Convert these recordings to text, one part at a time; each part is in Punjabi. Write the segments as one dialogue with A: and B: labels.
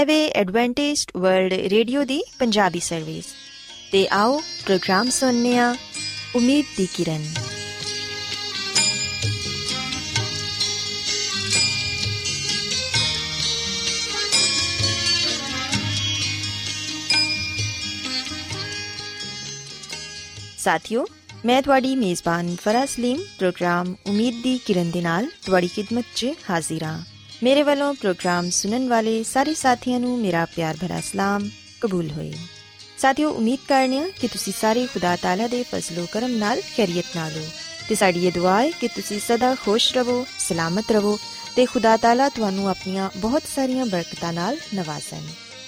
A: ਹੈ ਵੇ ਐਡਵੈਂਟਿਸਟ ਵਰਲਡ ਰੇਡੀਓ ਦੀ ਪੰਜਾਬੀ ਸਰਵਿਸ ਤੇ ਆਓ ਪ੍ਰੋਗਰਾਮ ਸੁਣਨੇ ਆ ਉਮੀਦ ਦੀ ਕਿਰਨ ਸਾਥਿਓ ਮੈਂ ਤੁਹਾਡੀ ਮੇਜ਼ਬਾਨ ਫਰਾ ਸਲੀਮ ਪ੍ਰੋਗਰਾਮ ਉਮੀਦ ਦੀ ਕਿਰਨ ਦੇ ਨਾਲ ਤੁਹਾਡੀ ਖidmat 'ਚ ਹਾਜ਼ਰ ਹਾਂ ਮੇਰੇ ਵੱਲੋਂ ਪ੍ਰੋਗਰਾਮ ਸੁਣਨ ਵਾਲੇ ਸਾਰੇ ਸਾਥੀਆਂ ਨੂੰ ਮੇਰਾ ਪਿਆਰ ਭਰਾ ਸਲਾਮ, ਕਬੂਲ ਹੋਏ। ਸਾਥਿਓ, ਉਮੀਦ ਕਰਨੀਆ ਕਿ ਤੁਸੀਂ ਸਾਰੇ ਖੁਦਾ ਤਾਲਾ ਦੇ ਫਜ਼ਲੋ ਕਰਮ ਨਾਲ ਖੈਰੀਅਤ ਨਾਲ ਹੋ। ਤੇ ਸਾਡੀ ਇਹ ਦੁਆ ਹੈ ਕਿ ਤੁਸੀਂ ਸਦਾ ਖੁਸ਼ ਰਹੋ, ਸਲਾਮਤ ਰਹੋ ਤੇ ਖੁਦਾ ਤਾਲਾ ਤੁਹਾਨੂੰ ਆਪਣੀਆਂ ਬਹੁਤ ਸਾਰੀਆਂ ਬਰਕਤਾਂ ਨਾਲ ਨਵਾਜ਼ੇ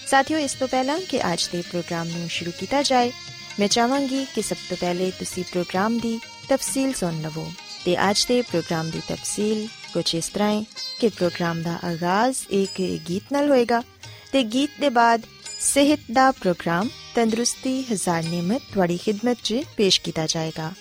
A: ਸਾਥਿਓ, ਇਸ ਤੋਂ ਪਹਿਲਾਂ ਕਿ ਅੱਜ ਦੇ ਪ੍ਰੋਗਰਾਮ ਨੂੰ ਸ਼ੁਰੂ ਕੀਤਾ ਜਾਏ, ਮੈਂ ਚਾਹਾਂਗੀ ਕਿ ਸਭ ਤੋਂ ਪਹਿਲੇ ਤੁਸੀਂ ਪ੍ਰੋਗਰਾਮ ਦੀ ਤਫਸੀਲ ਸੁਣ ਲਵੋ। ਤੇ ਅੱਜ ਦੇ ਪ੍ਰੋਗਰਾਮ ਦੀ ਤਫਸੀਲ ਕੁਝ ਇਸ ਤਰ੍ਹਾਂ ਹੈ। ਕਿ ਪ੍ਰੋਗਰਾਮ ਦਾ ਆਗਾਜ਼ ਇੱਕ ਗੀਤ ਨਾਲ ਹੋਏਗਾ ਤੇ ਗੀਤ ਦੇ ਬਾਅਦ ਸਿਹਤ ਦਾ ਪ੍ਰੋਗਰਾਮ ਤੰਦਰੁਸਤੀ, ਹਜ਼ਾਰ ਨਿਮਤ ਤੁਹਾਡੀ ਖidmat 'ਚ ਪੇਸ਼ ਕੀਤਾ ਜਾਏਗਾ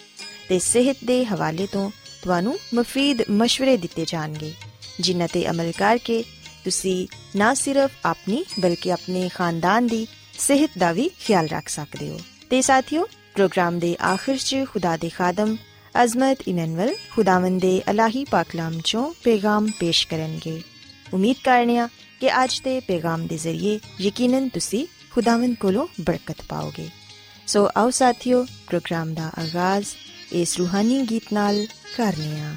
A: ਤੇ ਸਿਹਤ ਦੇ ਹਵਾਲੇ ਤੋਂ ਤੁਹਾਨੂੰ ਮਫੀਦ مشਵਰੇ ਦਿੱਤੇ ਜਾਣਗੇ, ਜਿਨ੍ਹਾਂ ਤੇ ਅਮਲ ਕਰਕੇ ਤੁਸੀਂ ਨਾ ਸਿਰਫ ਆਪਣੀ ਬਲਕਿ ਆਪਣੇ ਖਾਨਦਾਨ ਦੀ ਸਿਹਤ ਦਾ ਵੀ ਖਿਆਲ ਰੱਖ ਸਕਦੇ ਹੋ। ਤੇ ਸਾਥਿਓ, ਪ੍ਰੋਗਰਾਮ ਦੇ ਆਖਿਰ 'ਚ ਖੁਦਾ ਦੇ ਖਾਦਮ ਅਜ਼ਮਤ ਇਮਨੁਅਲ ਖੁਦਾਵੰਦ ਦੇ ਅਲਾਹੀ ਪਾਕਲਾਮ ਚੋਂ ਪੈਗਾਮ ਪੇਸ਼ ਕਰਨਗੇ ਉਮੀਦ ਕਰਨੀਆ ਕਿ ਅੱਜ ਦੇ ਪੈਗਾਮ ਦੇ ਜ਼ਰੀਏ ਯਕੀਨਨ ਤੁਸੀਂ ਖੁਦਾਵੰਦ ਕੋਲੋਂ ਬਰਕਤ ਪਾਓਗੇ ਸੋ ਆਓ ਸਾਥਿਓ ਪ੍ਰੋਗਰਾਮ ਦਾ ਆਗਾਜ਼ ਇਸ ਰੂਹਾਨੀ ਗੀਤ ਨਾਲ ਕਰਨੇ ਕਰਨੀਆ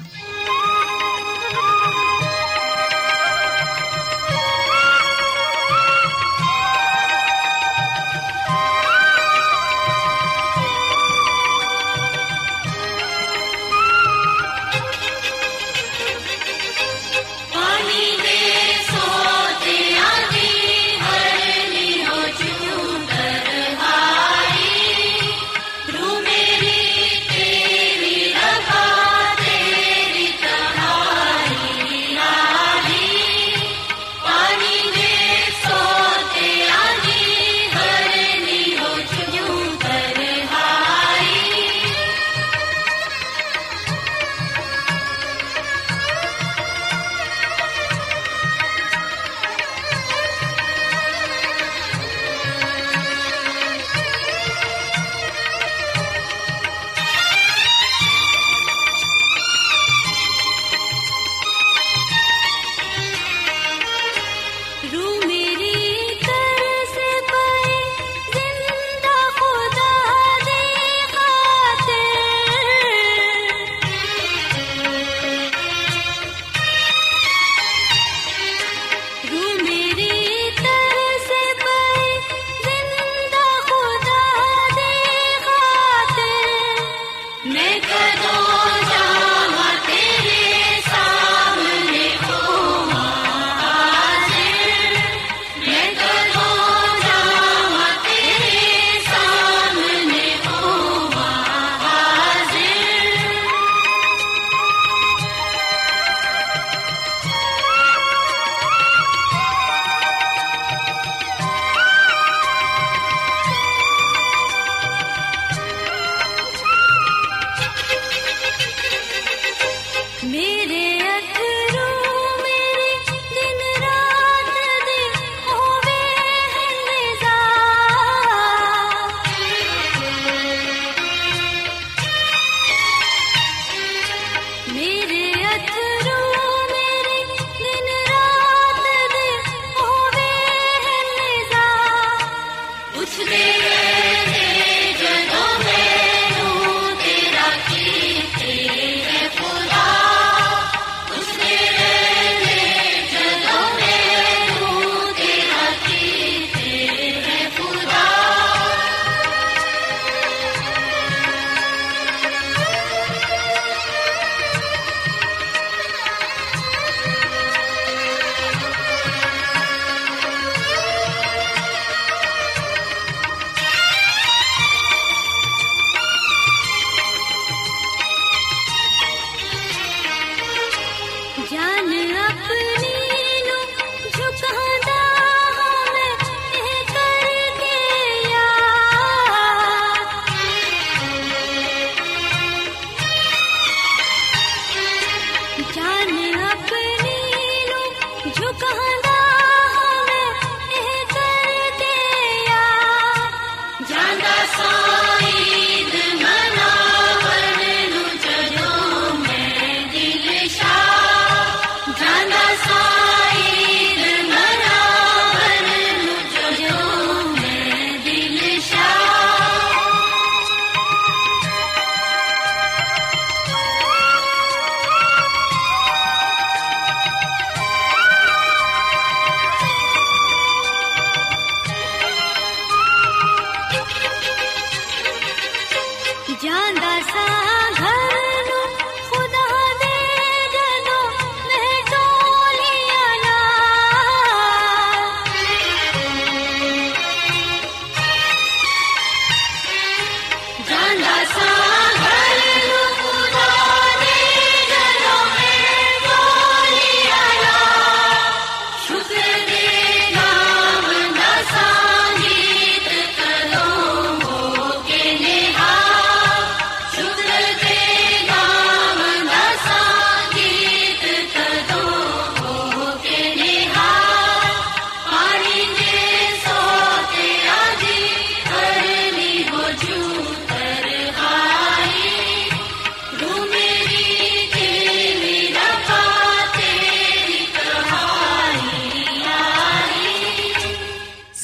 A: Me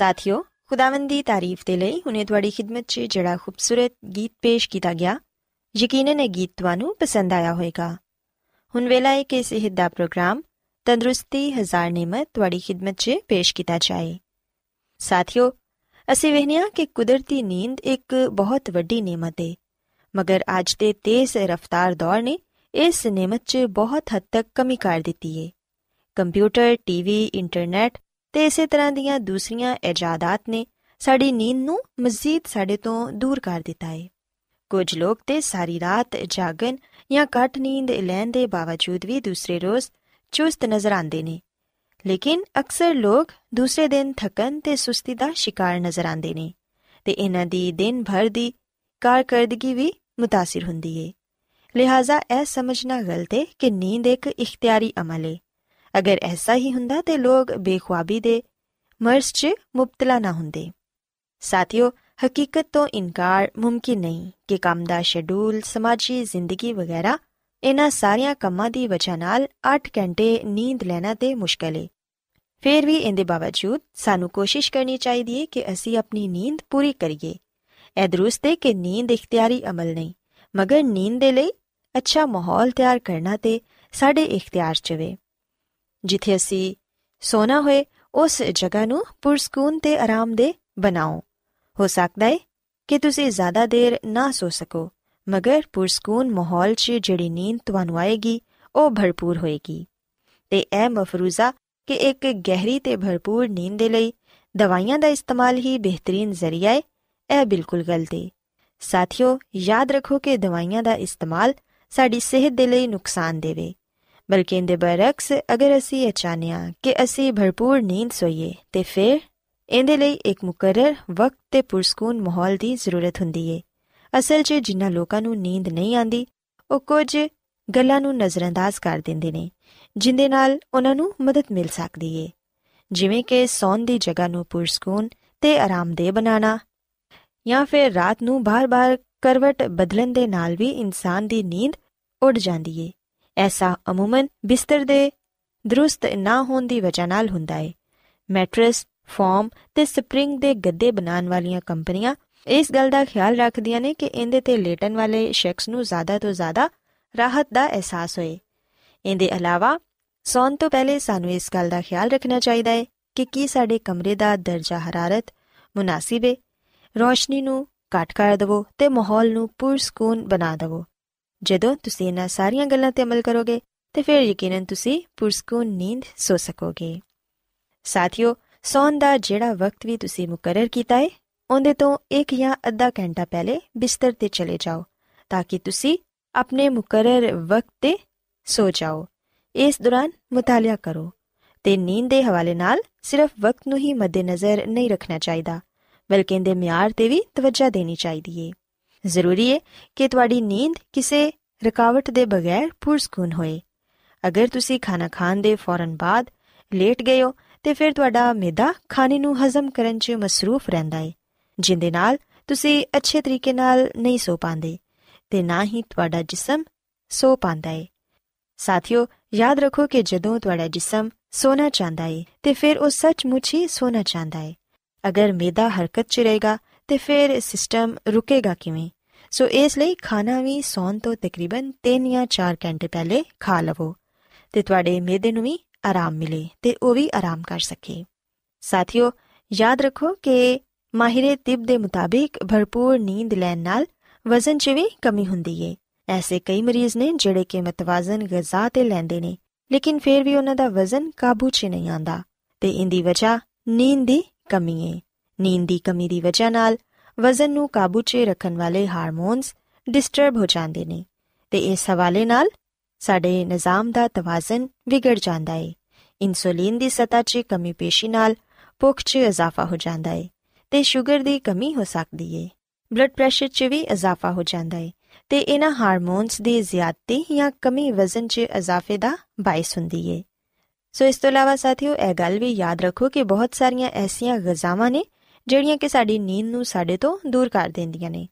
A: ਸਾਥਿਓ ਖੁਦਾਵੰਦ ਦੀ ਤਾਰੀਫ ਦੇ ਲਈ ਹੁਨੇ ਤੁਹਾਡੀ ਖidmat 'ਚ ਜਿਹੜਾ ਖੂਬਸੂਰਤ ਗੀਤ ਪੇਸ਼ ਕੀਤਾ ਗਿਆ ਯਕੀਨਨ ਇਹ ਗੀਤ ਤੁਹਾਨੂੰ ਪਸੰਦ ਆਇਆ ਹੋਵੇਗਾ ਹੁਣ ਵੇਲਾ ਹੈ ਕਿ ਸਿਹਤ ਦਾ ਪ੍ਰੋਗਰਾਮ ਤੰਦਰੁਸਤੀ ਹਜ਼ਾਰ ਨਿਮਤ ਤੁਹਾਡੀ ਖidmat 'ਚ ਪੇਸ਼ ਕੀਤਾ ਜਾਏ ਸਾਥਿਓ ਅਸੀਂ ਵਹਿਨੀਆਂ ਕਿ ਕੁਦਰਤੀ ਨੀਂਦ ਇੱਕ ਬਹੁਤ ਵੱਡੀ ਨਿਮਤ ਹੈ ਮਗਰ ਅੱਜ ਦੇ ਤੇਜ਼ ਰਫ਼ਤਾਰ ਦੌਰ ਨੇ ਇਸ ਨਿਮਤ 'ਚ ਬਹੁਤ ਹੱਦ ਤੱਕ ਕਮੀ ਕਰ ਦਿੱਤੀ ਹੈ ਕੰਪਿਊਟਰ ਟੀਵੀ ਇੰਟਰਨੈਟ ਤੇ ਇਸੇ ਤਰ੍ਹਾਂ ਦੀਆਂ ਦੂਸਰੀਆਂ ਇਜਾਦਾਤ ਨੇ ਸਾਡੀ ਨੀਂਦ ਨੂੰ ਮਜ਼ੀਦ ਸਾਡੇ ਤੋਂ ਦੂਰ ਕਰ ਦਿੱਤਾ ਹੈ ਕੁਝ ਲੋਕ ਤੇ ਸਾਰੀ ਰਾਤ ਜਾਗਣ ਜਾਂ ਘੱਟ ਨੀਂਦ ਲੈਣ ਦੇ ਬਾਵਜੂਦ ਵੀ ਦੂਸਰੇ ਰੋਜ਼ ਚੁਸਤ ਨਜ਼ਰ ਆਉਂਦੇ ਨੇ ਲੇਕਿਨ ਅਕਸਰ ਲੋਕ ਦੂਸਰੇ ਦਿਨ ਥਕਨ ਤੇ ਸੁਸਤੀ ਦਾ ਸ਼ਿਕਾਰ ਨਜ਼ਰ ਆਉਂਦੇ ਨੇ ਤੇ ਇਹਨਾਂ ਦੀ ਦਿਨ ਭਰ ਦੀ ਕਾਰਗਰਦਗੀ ਵੀ متاثر ਹੁੰਦੀ ਏ ਲਿਹਾਜ਼ਾ ਇਹ ਸਮਝਣਾ ਗਲਤ ਹੈ ਕਿ ਨੀਂਦ ਇੱਕ ਇਖਤਿਆਰੀ ਅਮਲ ਹੈ ਅਗਰ ਐਸਾ ਹੀ ਹੁੰਦਾ ਤੇ ਲੋਕ ਬੇਖੁਆਬੀ ਦੇ ਮਰਜ਼ 'ਚ ਮੁਬਤਲਾ ਨਾ ਹੁੰਦੇ। ਸਾਥੀਓ, ਹਕੀਕਤ ਤੋਂ ਇਨਕਾਰ ਮੁਮਕਿਨ ਨਹੀਂ ਕਿ ਕੰਮ ਦਾ ਸ਼ੈਡਿਊਲ ਸਮਾਜੀ ਜ਼ਿੰਦਗੀ ਵਗੈਰਾ ਇਹਨਾਂ ਸਾਰੀਆਂ ਕੰਮਾਂ ਦੀ ਵਜ੍ਹਾ ਨਾਲ 8 ਘੰਟੇ ਨੀਂਦ ਲੈਣਾ ਤੇ ਮੁਸ਼ਕਲ ਹੈ ਫਿਰ ਵੀ ਇਹਦੇ ਬਾਵਜੂਦ ਸਾਨੂੰ ਕੋਸ਼ਿਸ਼ ਕਰਨੀ ਚਾਹੀਦੀ ਹੈ ਕਿ ਅਸੀਂ ਆਪਣੀ ਨੀਂਦ ਪੂਰੀ ਕਰੀਏ। ਇਹ ਦਰੁਸਤ ਹੈ ਕਿ ਨੀਂਦ ਇਖਤਿਆਰੀ ਅਮਲ ਨਹੀਂ, ਮਗਰ ਨੀਂਦ ਦੇ ਲਈ ਅੱਛਾ ਮਾਹੌਲ ਤਿਆਰ ਕਰਨਾ ਤੇ ਸਾਡੇ ਇਖਤਿਆਰ 'ਚ ਵੇ। ਜਿੱਥੇ ਅਸੀਂ ਸੋਣਾ ਹੋਏ, ਉਸ ਜਗ੍ਹਾ ਨੂੰ ਪੁਰਸਕੂਨ ਤੇ ਆਰਾਮਦੇ ਬਣਾਓ। ਹੋ ਸਕਦਾ ਹੈ ਕਿ ਤੁਸੀਂ ਜ਼ਿਆਦਾ ਦੇਰ ਨਾ ਸੋ ਸਕੋ, ਮਗਰ ਪੁਰਸਕੂਨ ਮਾਹੌਲ 'ਚ ਜਿਹੜੀ ਨੀਂਦ ਤੁਹਾਨੂੰ ਆਏਗੀ, ਉਹ ਭਰਪੂਰ ਹੋਏਗੀ। ਤੇ ਇਹ ਮਫਰੂਜ਼ਾ ਕਿ ਇੱਕ ਗਹਿਰੀ ਤੇ ਭਰਪੂਰ ਨੀਂਦ ਦੇ ਲਈ ਦਵਾਈਆਂ ਦਾ ਇਸਤੇਮਾਲ ਹੀ ਬਿਹਤਰੀਨ ਜ਼ਰੀਆ ਹੈ ਇਹ ਬਿਲਕੁਲ ਗਲਤ ਹੈ ਸਾਥੀਓ, ਯਾਦ ਰੱਖੋ ਕਿ ਦਵਾਈਆਂ ਦਾ ਇਸਤੇਮਾਲ ਸਾਡੀ ਸਿਹਤ ਦੇ ਲਈ ਨੁਕਸਾਨ ਦੇਵੇ। ਬਲਕਿ ਇਹਦੇ ਬਰਖਸ ਅਗਰ ਅਸੀਂ ਇਹ ਚਾਹਨੀਆ ਕਿ ਅਸੀਂ ਭਰਪੂਰ ਨੀਂਦ ਸੋਈਏ, ਤੇ ਫਿਰ ਇਹਦੇ ਲਈ ਇੱਕ ਮੁਕਰਰ ਵਕਤ ਤੇ ਪੁਰਸਕੂਨ ਮਾਹੌਲ ਦੀ ਜ਼ਰੂਰਤ ਹੁੰਦੀ ਏ। ਅਸਲ 'ਚ ਜਿਨ੍ਹਾਂ ਲੋਕਾਂ ਨੂੰ ਨੀਂਦ ਨਹੀਂ ਆਂਦੀ ਉਹ ਕੁਝ ਗੱਲਾਂ ਨੂੰ ਨਜ਼ਰਅੰਦਾਜ਼ ਕਰ ਦਿੰਦੇ ਨੇ, ਜਿੰਦੇ ਨਾਲ ਉਹਨਾਂ ਨੂੰ ਮਦਦ ਮਿਲ ਸਕਦੀ ਏ। ਜਿਵੇਂ ਕਿ ਸੌਣ ਦੀ ਜਗ੍ਹਾ ਨੂੰ ਪੁਰਸਕੂਨ ਤੇ ਆਰਾਮਦੇਹ ਬਣਾਉਣਾ, ਜਾਂ ਫਿਰ ਰਾਤ ਨੂੰ ਬਾਰ-ਬਾਰ ਕਰਵਟ ਬਦਲਣ ਦੇ ਨਾਲ ਵੀ ਇਨਸਾਨ ਦੀ ਨੀਂਦ ਉੱਡ ਜਾਂਦੀ ਏ। ਐਸਾ ਅਮੂਮਨ ਬਿਸਤਰ ਦੇ ਦਰੁਸਤ ਨਾ ਹੋਣ ਦੀ ਵਜ੍ਹਾ ਨਾਲ ਹੁੰਦਾ ਏ। ਮੈਟਰਸ, ਫਾਰਮ ਤੇ ਸਪਰਿੰਗ ਦੇ ਗੱਦੇ ਬਣਾਉਣ ਵਾਲੀਆਂ ਕੰਪਨੀਆਂ ਇਸ ਗੱਲ ਦਾ ਖਿਆਲ ਰੱਖਦੀਆਂ ਨੇ ਕਿ ਇਹਦੇ ਤੇ ਲੇਟਣ ਵਾਲੇ ਸ਼ਖਸ ਨੂੰ ਜ਼ਿਆਦਾ ਤੋਂ ਜ਼ਿਆਦਾ ਰਾਹਤ ਦਾ ਅਹਿਸਾਸ ਹੋਏ। ਇਹਦੇ ਇਲਾਵਾ ਸੌਣ ਤੋਂ ਪਹਿਲੇ ਸਾਨੂੰ ਇਸ ਗੱਲ ਦਾ ਖਿਆਲ ਰੱਖਣਾ ਚਾਹੀਦਾ ਹੈ ਕਿ ਕੀ ਸਾਡੇ ਕਮਰੇ ਦਾ ਦਰਜਾ ਹਰਾਰਤ ਮੁਨਾਸਿਬ ਹੈ ਰੋਸ਼ਨੀ ਨੂੰ ਘੱਟ ਕਰ ਦਿਵੋ ਤੇ ਮਾਹੌਲ ਨੂੰ ਪੁਰਸਕੂਨ ਬਣਾ ਦਿਵੋ। ਜਦੋਂ ਤੁਸੀਂ ਇਹਨਾਂ ਸਾਰੀਆਂ ਗੱਲਾਂ ਤੇ ਅਮਲ ਕਰੋਗੇ, ਤੇ ਫਿਰ ਯਕੀਨਨ ਤੁਸੀਂ ਪੁਰਸਕੂਨ ਨੀਂਦ ਸੋ ਸਕੋਗੇ। ਸਾਥੀਓ, ਸੌਣ ਦਾ ਜਿਹੜਾ ਵਕਤ ਵੀ ਤੁਸੀਂ ਮੁਕਰਰ ਕੀਤਾ ਹੈ ਉਹਦੇ ਤੋਂ ਇੱਕ ਜਾਂ ਅੱਧਾ ਘੰਟਾ ਪਹਿਲੇ ਬਿਸਤਰ ਤੇ ਚਲੇ ਜਾਓ, ਤਾਂ ਕਿ ਤੁਸੀਂ ਆਪਣੇ ਮੁਕਰਰ ਵਕਤ ਤੇ ਸੋ ਜਾਓ। ਇਸ ਦੌਰਾਨ ਮਤਾਲਿਆ ਕਰੋ, ਤੇ ਨੀਂਦ ਦੇ ਹਵਾਲੇ ਨਾਲ ਸਿਰਫ ਵਕਤ ਨੂੰ ਹੀ ਮੱਦੇਨਜ਼ਰ ਨਹੀਂ ਰੱਖਣਾ ਚਾਹੀਦਾ, ਬਲਕਿ ਇਹਦੇ ਮਿਆਰ ਤੇ ਵੀ ਤਵੱਜਾ ਦੇਣੀ ਚਾਹੀਦੀ ਏ। ਜ਼ਰੂਰੀ ਹੈ ਕਿ ਤੁਹਾਡੀ ਨੀਂਦ ਕਿਸੇ ਰੁਕਾਵਟ ਦੇ ਬਗੈਰ ਪੁਰਸਕੂਨ ਹੋਏ। ਅਗਰ ਤੁਸੀਂ ਖਾਣਾ ਖਾਣ ਦੇ ਫੌਰਨ ਬਾਅਦ ਲੇਟ ਗਏ ਹੋ, ਤੇ ਫਿਰ ਤੁਹਾਡਾ ਮਿਹਦਾ ਖਾਣੇ ਨੂੰ ਹਜ਼ਮ ਕਰਨ 'ਚ ਮਸਰੂਫ ਰਹਿੰਦਾ ਹੈ ਜਿੰਦੇ ਨਾਲ ਤੁਸੀਂ ਅੱਛੇ ਤਰੀਕੇ ਨਾਲ ਨਹੀਂ ਸੋ ਪਾਉਂਦੇ, ਤੇ ਨਾ ਹੀ ਤੁਹਾਡਾ ਜਿਸਮ ਸੋ ਪਾਉਂਦਾ ਹੈ ਸਾਥੀਓ, ਯਾਦ ਰੱਖੋ ਕਿ ਜਦੋਂ ਤੁਹਾਡਾ ਜਿਸਮ ਸੋਣਾ ਚਾਹੁੰਦਾ ਹੈ ਤੇ ਫਿਰ ਉਹ ਸੱਚਮੁੱਚ ਹੀ ਸੋਣਾ ਚਾਹੁੰਦਾ ਹੈ ਅਗਰ ਮਿਹਦਾ ਹਰਕਤ 'ਚ ਰਹੇਗਾ ਤੇ ਫਿਰ ਸਿਸਟਮ ਰੁਕੇਗਾ ਕਿਵੇਂ? ਸੋ ਇਸ ਲਈ ਖਾਣਾ ਵੀ ਸੌਣ ਤੋਂ ਤਕਰੀਬਨ 3 ਜਾਂ 4 ਘੰਟੇ ਪਹਿਲੇ ਖਾ ਲਵੋ ਤੇ ਤੁਹਾਡੇ ਮਿਹਦੇ ਨੂੰ ਵੀ ਆਰਾਮ ਮਿਲੇ ਤੇ ਉਹ ਵੀ ਆਰਾਮ ਕਰ ਸਕੇ। ਸਾਥੀਓ, ਯਾਦ ਰੱਖੋ ਕਿ ਮਾਹਿਰੇ ਤਿਬ ਦੇ ਮੁਤਾਬਿਕ ਭਰਪੂਰ ਨੀਂਦ ਲੈਣ ਨਾਲ ਵਜ਼ਨ 'ਚ ਵੀ ਕਮੀ ਹੁੰਦੀ ਏ। ਐਸੇ ਕਈ ਮਰੀਜ਼ ਨੇ ਜਿਹੜੇ ਕਿ ਮਤਵਾਜ਼ਨ ਗਿਜ਼ਾ ਤੇ ਲੈਂਦੇ ਨੇ, ਲੇਕਿਨ ਫਿਰ ਵੀ ਉਹਨਾਂ ਦਾ ਵਜ਼ਨ ਕਾਬੂ 'ਚ ਨਹੀਂ ਆਂਦਾ ਤੇ ਇੰਦੀ ਵਜ੍ਹਾ ਨੀਂਦ ਦੀ ਕਮੀ ਏ। ਨੀਂਦ ਦੀ ਕਮੀ ਦੀ ਵਜ੍ਹਾ ਨਾਲ ਵਜ਼ਨ ਨੂੰ ਕਾਬੂ 'ਚ ਰੱਖਣ ਵਾਲੇ ਹਾਰਮੋਨਸ ਡਿਸਟਰਬ ਹੋ ਜਾਂਦੇ ਨੇ ਤੇ ਇਸ ਹਵਾਲੇ ਨਾਲ ਸਾਡੇ ਨਿਜ਼ਾਮ ਦਾ ਤਵਾਜ਼ਨ ਵਿਗੜ ਜਾਂਦਾ ਏ। ਇਨਸੂਲਿਨ ਦੀ ਸਤਾ 'ਚ ਕਮੀ ਪੇਸ਼ੀ ਨਾਲ ਭੁੱਖ 'ਚ ਇਜ਼ਾਫਾ ਹੋ ਜਾਂਦਾ ਏ ਤੇ ਸ਼ੂਗਰ ਦੀ ਕਮੀ ਹੋ ਸਕਦੀ ਏ। ਬਲੱਡ ਪ੍ਰੈਸ਼ਰ 'ਚ ਵੀ ਇਜ਼ਾਫਾ ਹੋ ਜਾਂਦਾ ਏ ਤੇ ਇਹਨਾਂ ਹਾਰਮੋਨਸ ਦੀ ਜ਼ਿਆਦਤੀ ਜਾਂ ਕਮੀ ਵਜ਼ਨ 'ਚ ਇਜ਼ਾਫੇ ਦਾ ਬਾਇਸ ਹੁੰਦੀ ਏ। ਸੋ ਇਸ ਤੋਂ ਇਲਾਵਾ ਸਾਥੀਓ, ਇਹ ਗੱਲ ਵੀ ਯਾਦ ਰੱਖੋ ਕਿ ਬਹੁਤ ਸਾਰੀਆਂ ਐਸੀਆਂ ਗਜ਼ਾਵਾਂ ਨੇ ਜਿਹੜੀਆਂ ਕਿ ਸਾਡੀ ਨੀਂਦ ਨੂੰ ਸਾਡੇ ਤੋਂ ਦੂਰ ਕਰ ਦਿੰਦੀਆਂ ਨੇ।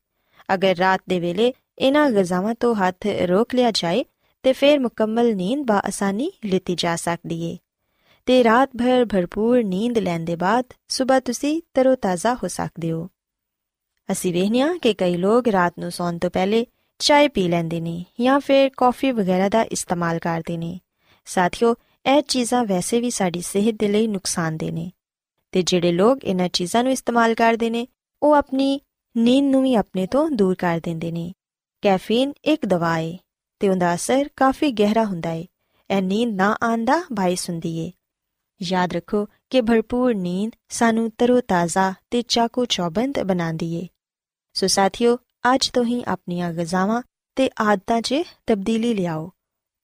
A: ਅਗਰ ਰਾਤ ਦੇ ਵੇਲੇ ਇਹਨਾਂ ਗਜ਼ਾਵਾਂ ਤੋਂ ਹੱਥ ਰੋਕ ਲਿਆ ਜਾਏ, ਤੇ ਫਿਰ ਮੁਕੰਮਲ ਨੀਂਦ ਬਾ ਆਸਾਨੀ ਲਿੱਤੀ ਜਾ ਸਕਦੀ ਏ। ਤੇ ਰਾਤ ਭਰ ਭਰਪੂਰ ਨੀਂਦ ਲੈਣ ਦੇ ਬਾਅਦ ਸਵੇਰ ਤੁਸੀਂ ਤਰੋਤਾਜ਼ਾ ਹੋ ਸਕਦੇ ਹੋ। ਅਸੀਂ ਵੇਖਿਆ ਕਿ ਕਈ ਲੋਕ ਰਾਤ ਨੂੰ ਸੌਣ ਤੋਂ ਪਹਿਲੇ ਚਾਹ ਪੀ ਲੈਂਦੇ ਨੇ ਜਾਂ ਫਿਰ ਕਾਫੀ ਵਗੈਰਾ ਦਾ ਇਸਤੇਮਾਲ ਕਰਦੇ ਨੇ। ਸਾਥੀਓ, ਇਹ ਚੀਜ਼ਾਂ ਵੈਸੇ ਵੀ ਸਾਡੀ ਸਿਹਤ ਦੇ ਲਈ ਨੁਕਸਾਨਦੇ ਨੇ। ਤੇ ਜਿਹੜੇ ਲੋਕ ਇਹਨਾਂ ਚੀਜ਼ਾਂ ਨੂੰ ਇਸਤੇਮਾਲ ਕਰਦੇ ਨੇ, ਉਹ ਆਪਣੀ ਨੀਂਦ ਨੂੰ ਵੀ ਆਪਣੇ ਤੋਂ ਦੂਰ ਕਰ ਦਿੰਦੇ ਨੇ। ਕੈਫੀਨ ਇੱਕ ਦਵਾ ਹੈ ਤੇ ਉਹਦਾ ਅਸਰ ਕਾਫੀ ਗਹਿਰਾ ਹੁੰਦਾ ਹੈ ਇਹ ਨੀਂਦ ਨਾ ਆਂਦਾ ਬਾਇਸ ਹੁੰਦੀ ਹੈ ਯਾਦ ਰੱਖੋ ਕਿ ਭਰਪੂਰ ਨੀਂਦ ਸਾਨੂੰ ਤਰੋਤਾਜ਼ਾ ਤੇ ਚਾਕੂ ਚੌਬੰਦ ਬਣਾਉਂਦੀ ਏ। ਸੋ ਸਾਥੀਓ, ਅੱਜ ਤੋਂ ਹੀ ਆਪਣੀਆਂ ਗਜ਼ਾਵਾਂ ਤੇ ਆਦਤਾਂ 'ਚ ਤਬਦੀਲੀ ਲਿਆਓ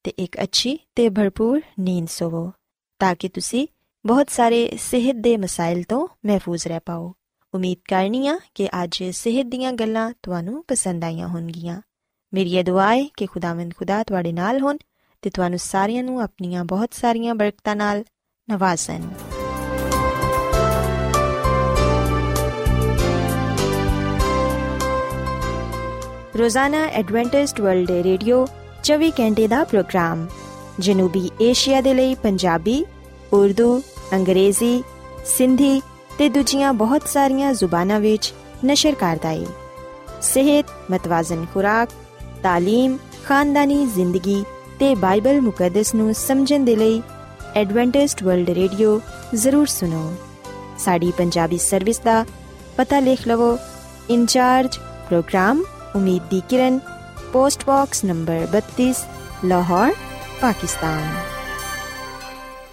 A: ਤੇ ਇੱਕ ਅੱਛੀ ਤੇ ਭਰਪੂਰ ਨੀਂਦ ਸੋਵੋ, ਤਾਂ ਕਿ ਤੁਸੀਂ ਬਹੁਤ ਸਾਰੇ ਸਿਹਤ ਦੇ ਮਸਾਇਲ ਤੋਂ ਮਹਿਫੂਜ਼ ਰਹਿ ਪਾਓ। ਉਮੀਦ ਕਰਨੀ ਆ ਕਿ ਅੱਜ ਸਿਹਤ ਦੀਆਂ ਗੱਲਾਂ ਤੁਹਾਨੂੰ ਪਸੰਦ ਆਈਆਂ ਹੋਣਗੀਆਂ। ਮੇਰੀ ਇਹ ਦੁਆ ਹੈ ਕਿ ਖੁਦਾਵੰਦ ਖੁਦਾ ਤੁਹਾਡੇ ਨਾਲ ਹੋਣ ਤੇ ਤੁਹਾਨੂੰ ਸਾਰਿਆਂ ਨੂੰ ਆਪਣੀਆਂ ਬਹੁਤ ਸਾਰੀਆਂ ਬਰਕਤਾਂ ਨਾਲ ਨਵਾਜ਼ਣ। ਰੋਜ਼ਾਨਾ ਐਡਵੈਂਟਿਸਟ ਵਰਲਡ ਰੇਡੀਓ 24 ਘੰਟੇ ਦਾ ਪ੍ਰੋਗਰਾਮ ਜਨੂਬੀ ਏਸ਼ੀਆ ਦੇ ਲਈ ਪੰਜਾਬੀ, ਉਰਦੂ ਅੰਗਰੇਜ਼ੀ ਸਿੰਧੀ ਤੇ ਦੂਜੀਆਂ ਬਹੁਤ ਸਾਰੀਆਂ ਜ਼ੁਬਾਨਾਂ ਵਿੱਚ ਨਸ਼ਰ ਕਰਦਾ ਹੈ ਸਿਹਤ ਮਤਵਾਜ਼ਨ ਖੁਰਾਕ تعلیم ਖਾਨਦਾਨੀ ਜ਼ਿੰਦਗੀ ਤੇ ਬਾਈਬਲ ਮੁਕੱਦਸ ਨੂੰ ਸਮਝਣ ਦੇ ਲਈ ਐਡਵੈਂਟਿਸਟ ਵਰਲਡ ਰੇਡੀਓ ਜ਼ਰੂਰ ਸੁਨੋ ਸਾਡੀ ਪੰਜਾਬੀ ਸਰਵਿਸ ਦਾ ਪਤਾ ਲਿਖ ਲਵੋ ਇਨਚਾਰਜ ਪ੍ਰੋਗਰਾਮ ਉਮੀਦ ਦੀ ਕਿਰਨ post box number 32 Lahore Pakistan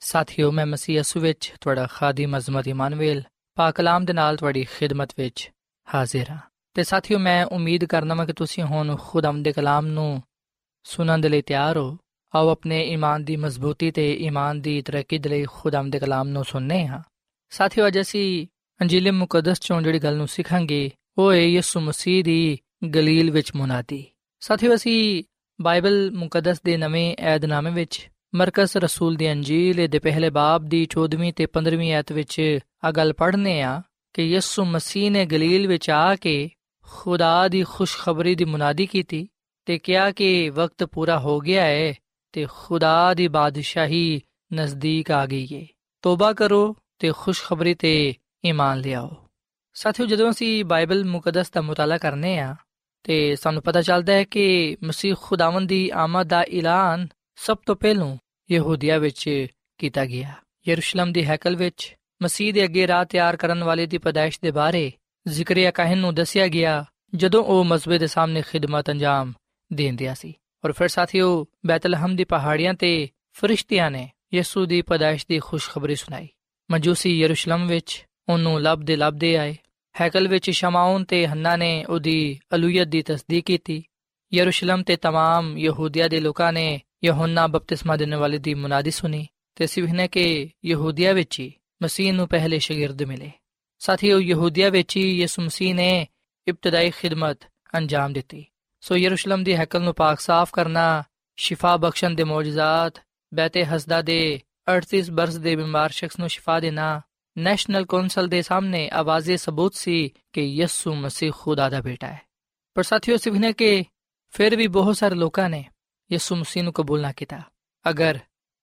B: ਸਾਥਿਓ, ਮੈਂ ਮਸੀਹ ਯਸੂ ਵਿੱਚ ਤੁਹਾਡਾ ਖਾਦੀਮ ਅਜ਼ਮਤ ਇਮਾਨੁਅਲ ਪਾਕ ਕਲਾਮ ਦੇ ਨਾਲ ਤੁਹਾਡੀ ਖਿਦਮਤ ਵਿੱਚ ਹਾਜ਼ਰ ਹਾਂ। ਤੇ ਸਾਥਿਓ, ਮੈਂ ਉਮੀਦ ਕਰਨਾ ਮੈਂ ਕਿ ਤੁਸੀਂ ਹੁਣ ਖੁਦਾਮ ਦੇ ਕਲਾਮ ਨੂੰ ਸੁਣਨ ਦੇ ਲਈ ਤਿਆਰ ਹੋ। ਆਓ ਆਪਣੇ ਈਮਾਨ ਦੀ ਮਜ਼ਬੂਤੀ ਤੇ ਈਮਾਨ ਦੀ ਤਰੱਕੀ ਦੇ ਲਈ ਖੁਦਾਮ ਦੇ ਕਲਾਮ ਨੂੰ ਸੁਣਨੇ ਹਾਂ। ਸਾਥਿਓ, ਅੱਜ ਅਸੀਂ ਅੰਜੀਲ ਮੁਕੱਦਸ ਚੋਂ ਜਿਹੜੀ ਗੱਲ ਨੂੰ ਸਿੱਖਾਂਗੇ, ਉਹ ਹੈ ਯਿਸੂ ਮਸੀਹ ਦੀ ਗਲੀਲ ਵਿੱਚ ਮੁਨਾਦੀ। ਸਾਥਿਓ, ਅਸੀਂ ਬਾਈਬਲ ਮੁਕੱਦਸ ਦੇ ਨਵੇਂ ਏਧਨਾਮੇ ਵਿੱਚ ਮਰਕਸ ਰਸੂਲ ਦੀ ਅੰਜੀਲ ਦੇ ਪਹਿਲੇ ਬਾਬ ਦੀ 14ਵੀਂ ਤੇ 15ਵੀਂ ਆਇਤ ਵਿੱਚ ਆ ਗੱਲ ਪੜ੍ਹਨੇ ਆ ਕਿ ਯਿਸੂ ਮਸੀਹ ਨੇ ਗਲੀਲ ਵਿੱਚ ਆ ਕੇ ਖੁਦਾ ਦੀ ਖੁਸ਼ਖਬਰੀ ਦੀ ਮੁਨਾਦੀ ਕੀਤੀ ਤੇ ਕਿਹਾ ਕਿ ਵਕਤ ਪੂਰਾ ਹੋ ਗਿਆ ਹੈ ਤੇ ਖੁਦਾ ਦੀ ਬਾਦਸ਼ਾਹੀ ਨਜ਼ਦੀਕ ਆ ਗਈ ਹੈ ਤੋਬਾ ਕਰੋ ਤੇ ਖੁਸ਼ਖਬਰੀ ਤੇ ਈਮਾਨ ਲਿਆਓ। ਸਾਥੀਓ, ਜਦੋਂ ਅਸੀਂ ਬਾਈਬਲ ਮੁਕੱਦਸ ਦਾ ਮਤਾਲਾ ਕਰਨੇ ਆ ਤੇ ਸਾਨੂੰ ਪਤਾ ਚੱਲਦਾ ਹੈ ਕਿ ਮਸੀਹ ਖੁਦਾਵੰਦ ਦੀ ਆਮਦ ਦਾ ਐਲਾਨ ਸਭ ਤੋਂ ਪਹਿਲਾਂ ਯਹੂਦੀਆ ਵਿੱਚ ਕੀਤਾ ਗਿਆ ਯਰੂਸ਼ਲਮ ਦੀ ਹੈਕਲ ਵਿੱਚ ਮਸੀਹ ਦੇ ਅੱਗੇ ਰਾਹ ਤਿਆਰ ਕਰਨ ਵਾਲੇ ਦੀ ਪਦਾਇਸ਼ ਦੇ ਬਾਰੇ ਜ਼ਿਕਰਿਆ ਕਾਹਨ ਨੂੰ ਦੱਸਿਆ ਗਿਆ ਜਦੋਂ ਉਹ ਮਸਜਿਦ ਦੇ ਸਾਹਮਣੇ ਖਿਦਮਤ ਅੰਜਾਮ ਦੇਂਦਿਆ ਸੀ ਔਰ ਫਿਰ ਸਾਥੀਓ ਬੈਤਲਹਮ ਦੀ ਪਹਾੜੀਆਂ ਤੇ ਫਰਿਸ਼ਤਿਆਂ ਨੇ ਯਿਸੂ ਦੀ ਪਦਾਇਸ਼ ਦੀ ਖੁਸ਼ਖਬਰੀ ਸੁਣਾਈ ਮਜੂਸੀ ਯਰੂਸ਼ਲਮ ਵਿੱਚ ਉਹਨੂੰ ਲੱਭਦੇ ਲੱਭਦੇ ਆਏ ਹੈਕਲ ਵਿੱਚ ਸ਼ਮਾਉਨ ਤੇ ਹੰਨਾ ਨੇ ਉਹਦੀ ਅਲੂਯਤ ਦੀ ਤਸਦੀਕ ਕੀਤੀ ਯਰੂਸ਼ਲਮ ਤੇ तमाम ਯਹੂਦੀਆ ਦੇ ਲੋਕਾਂ ਨੇ ਯਹੋਨਾ ਬਪਤਿਸਮਾ ਦੇਣ ਵਾਲੇ ਦੀ ਮੁਨਾਦੀ ਸੁਣੀ ਤੇ ਸਿਵਹਨੇ ਕਿ ਯਹੂਦੀਆ ਵਿੱਚ ਹੀ ਮਸੀਹ ਨੂੰ ਪਹਿਲੇ ਸ਼ਾਗਿਰਦ ਮਿਲੇ। ਸਾਥੀਓ, ਯਹੂਦੀਆ ਵਿੱਚ ਹੀ ਯਿਸੂ ਮਸੀਹ ਨੇ ਇਬਤਦਾਈ ਖਿਦਮਤ ਅੰਜਾਮ ਦਿੱਤੀ। ਸੋ ਯਰੂਸ਼ਲਮ ਦੀ ਹੈਕਲ ਨੂੰ ਪਾਕ ਸਾਫ਼ ਕਰਨਾ, ਸ਼ਿਫਾ ਬਖਸ਼ਣ ਦੇ ਮੌਜਜ਼ਾਤ, ਬੈਤੇ ਹਸਦਾ ਦੇ 38 ਬਰਸ ਦੇ ਬਿਮਾਰ ਸ਼ਖਸ ਨੂੰ ਸ਼ਿਫਾ ਦੇਣਾ, ਨੈਸ਼ਨਲ ਕੌਂਸਲ ਦੇ ਸਾਹਮਣੇ ਆਵਾਜ਼ੇ ਸਬੂਤ ਸੀ ਕਿ ਯਿਸੂ ਮਸੀਹ ਖੁਦਾ ਦਾ ਬੇਟਾ ਹੈ। ਪਰ ਸਾਥੀਓ, ਸਿਵਹਨੇ ਕਿ ਫਿਰ ਵੀ ਬਹੁਤ ਸਾਰੇ ਲੋਕਾਂ ਨੇ ਯਿਸੂ ਮਸੀਹ ਨੂੰ ਕਬੂਲ ਨਾ ਕੀਤਾ। ਅਗਰ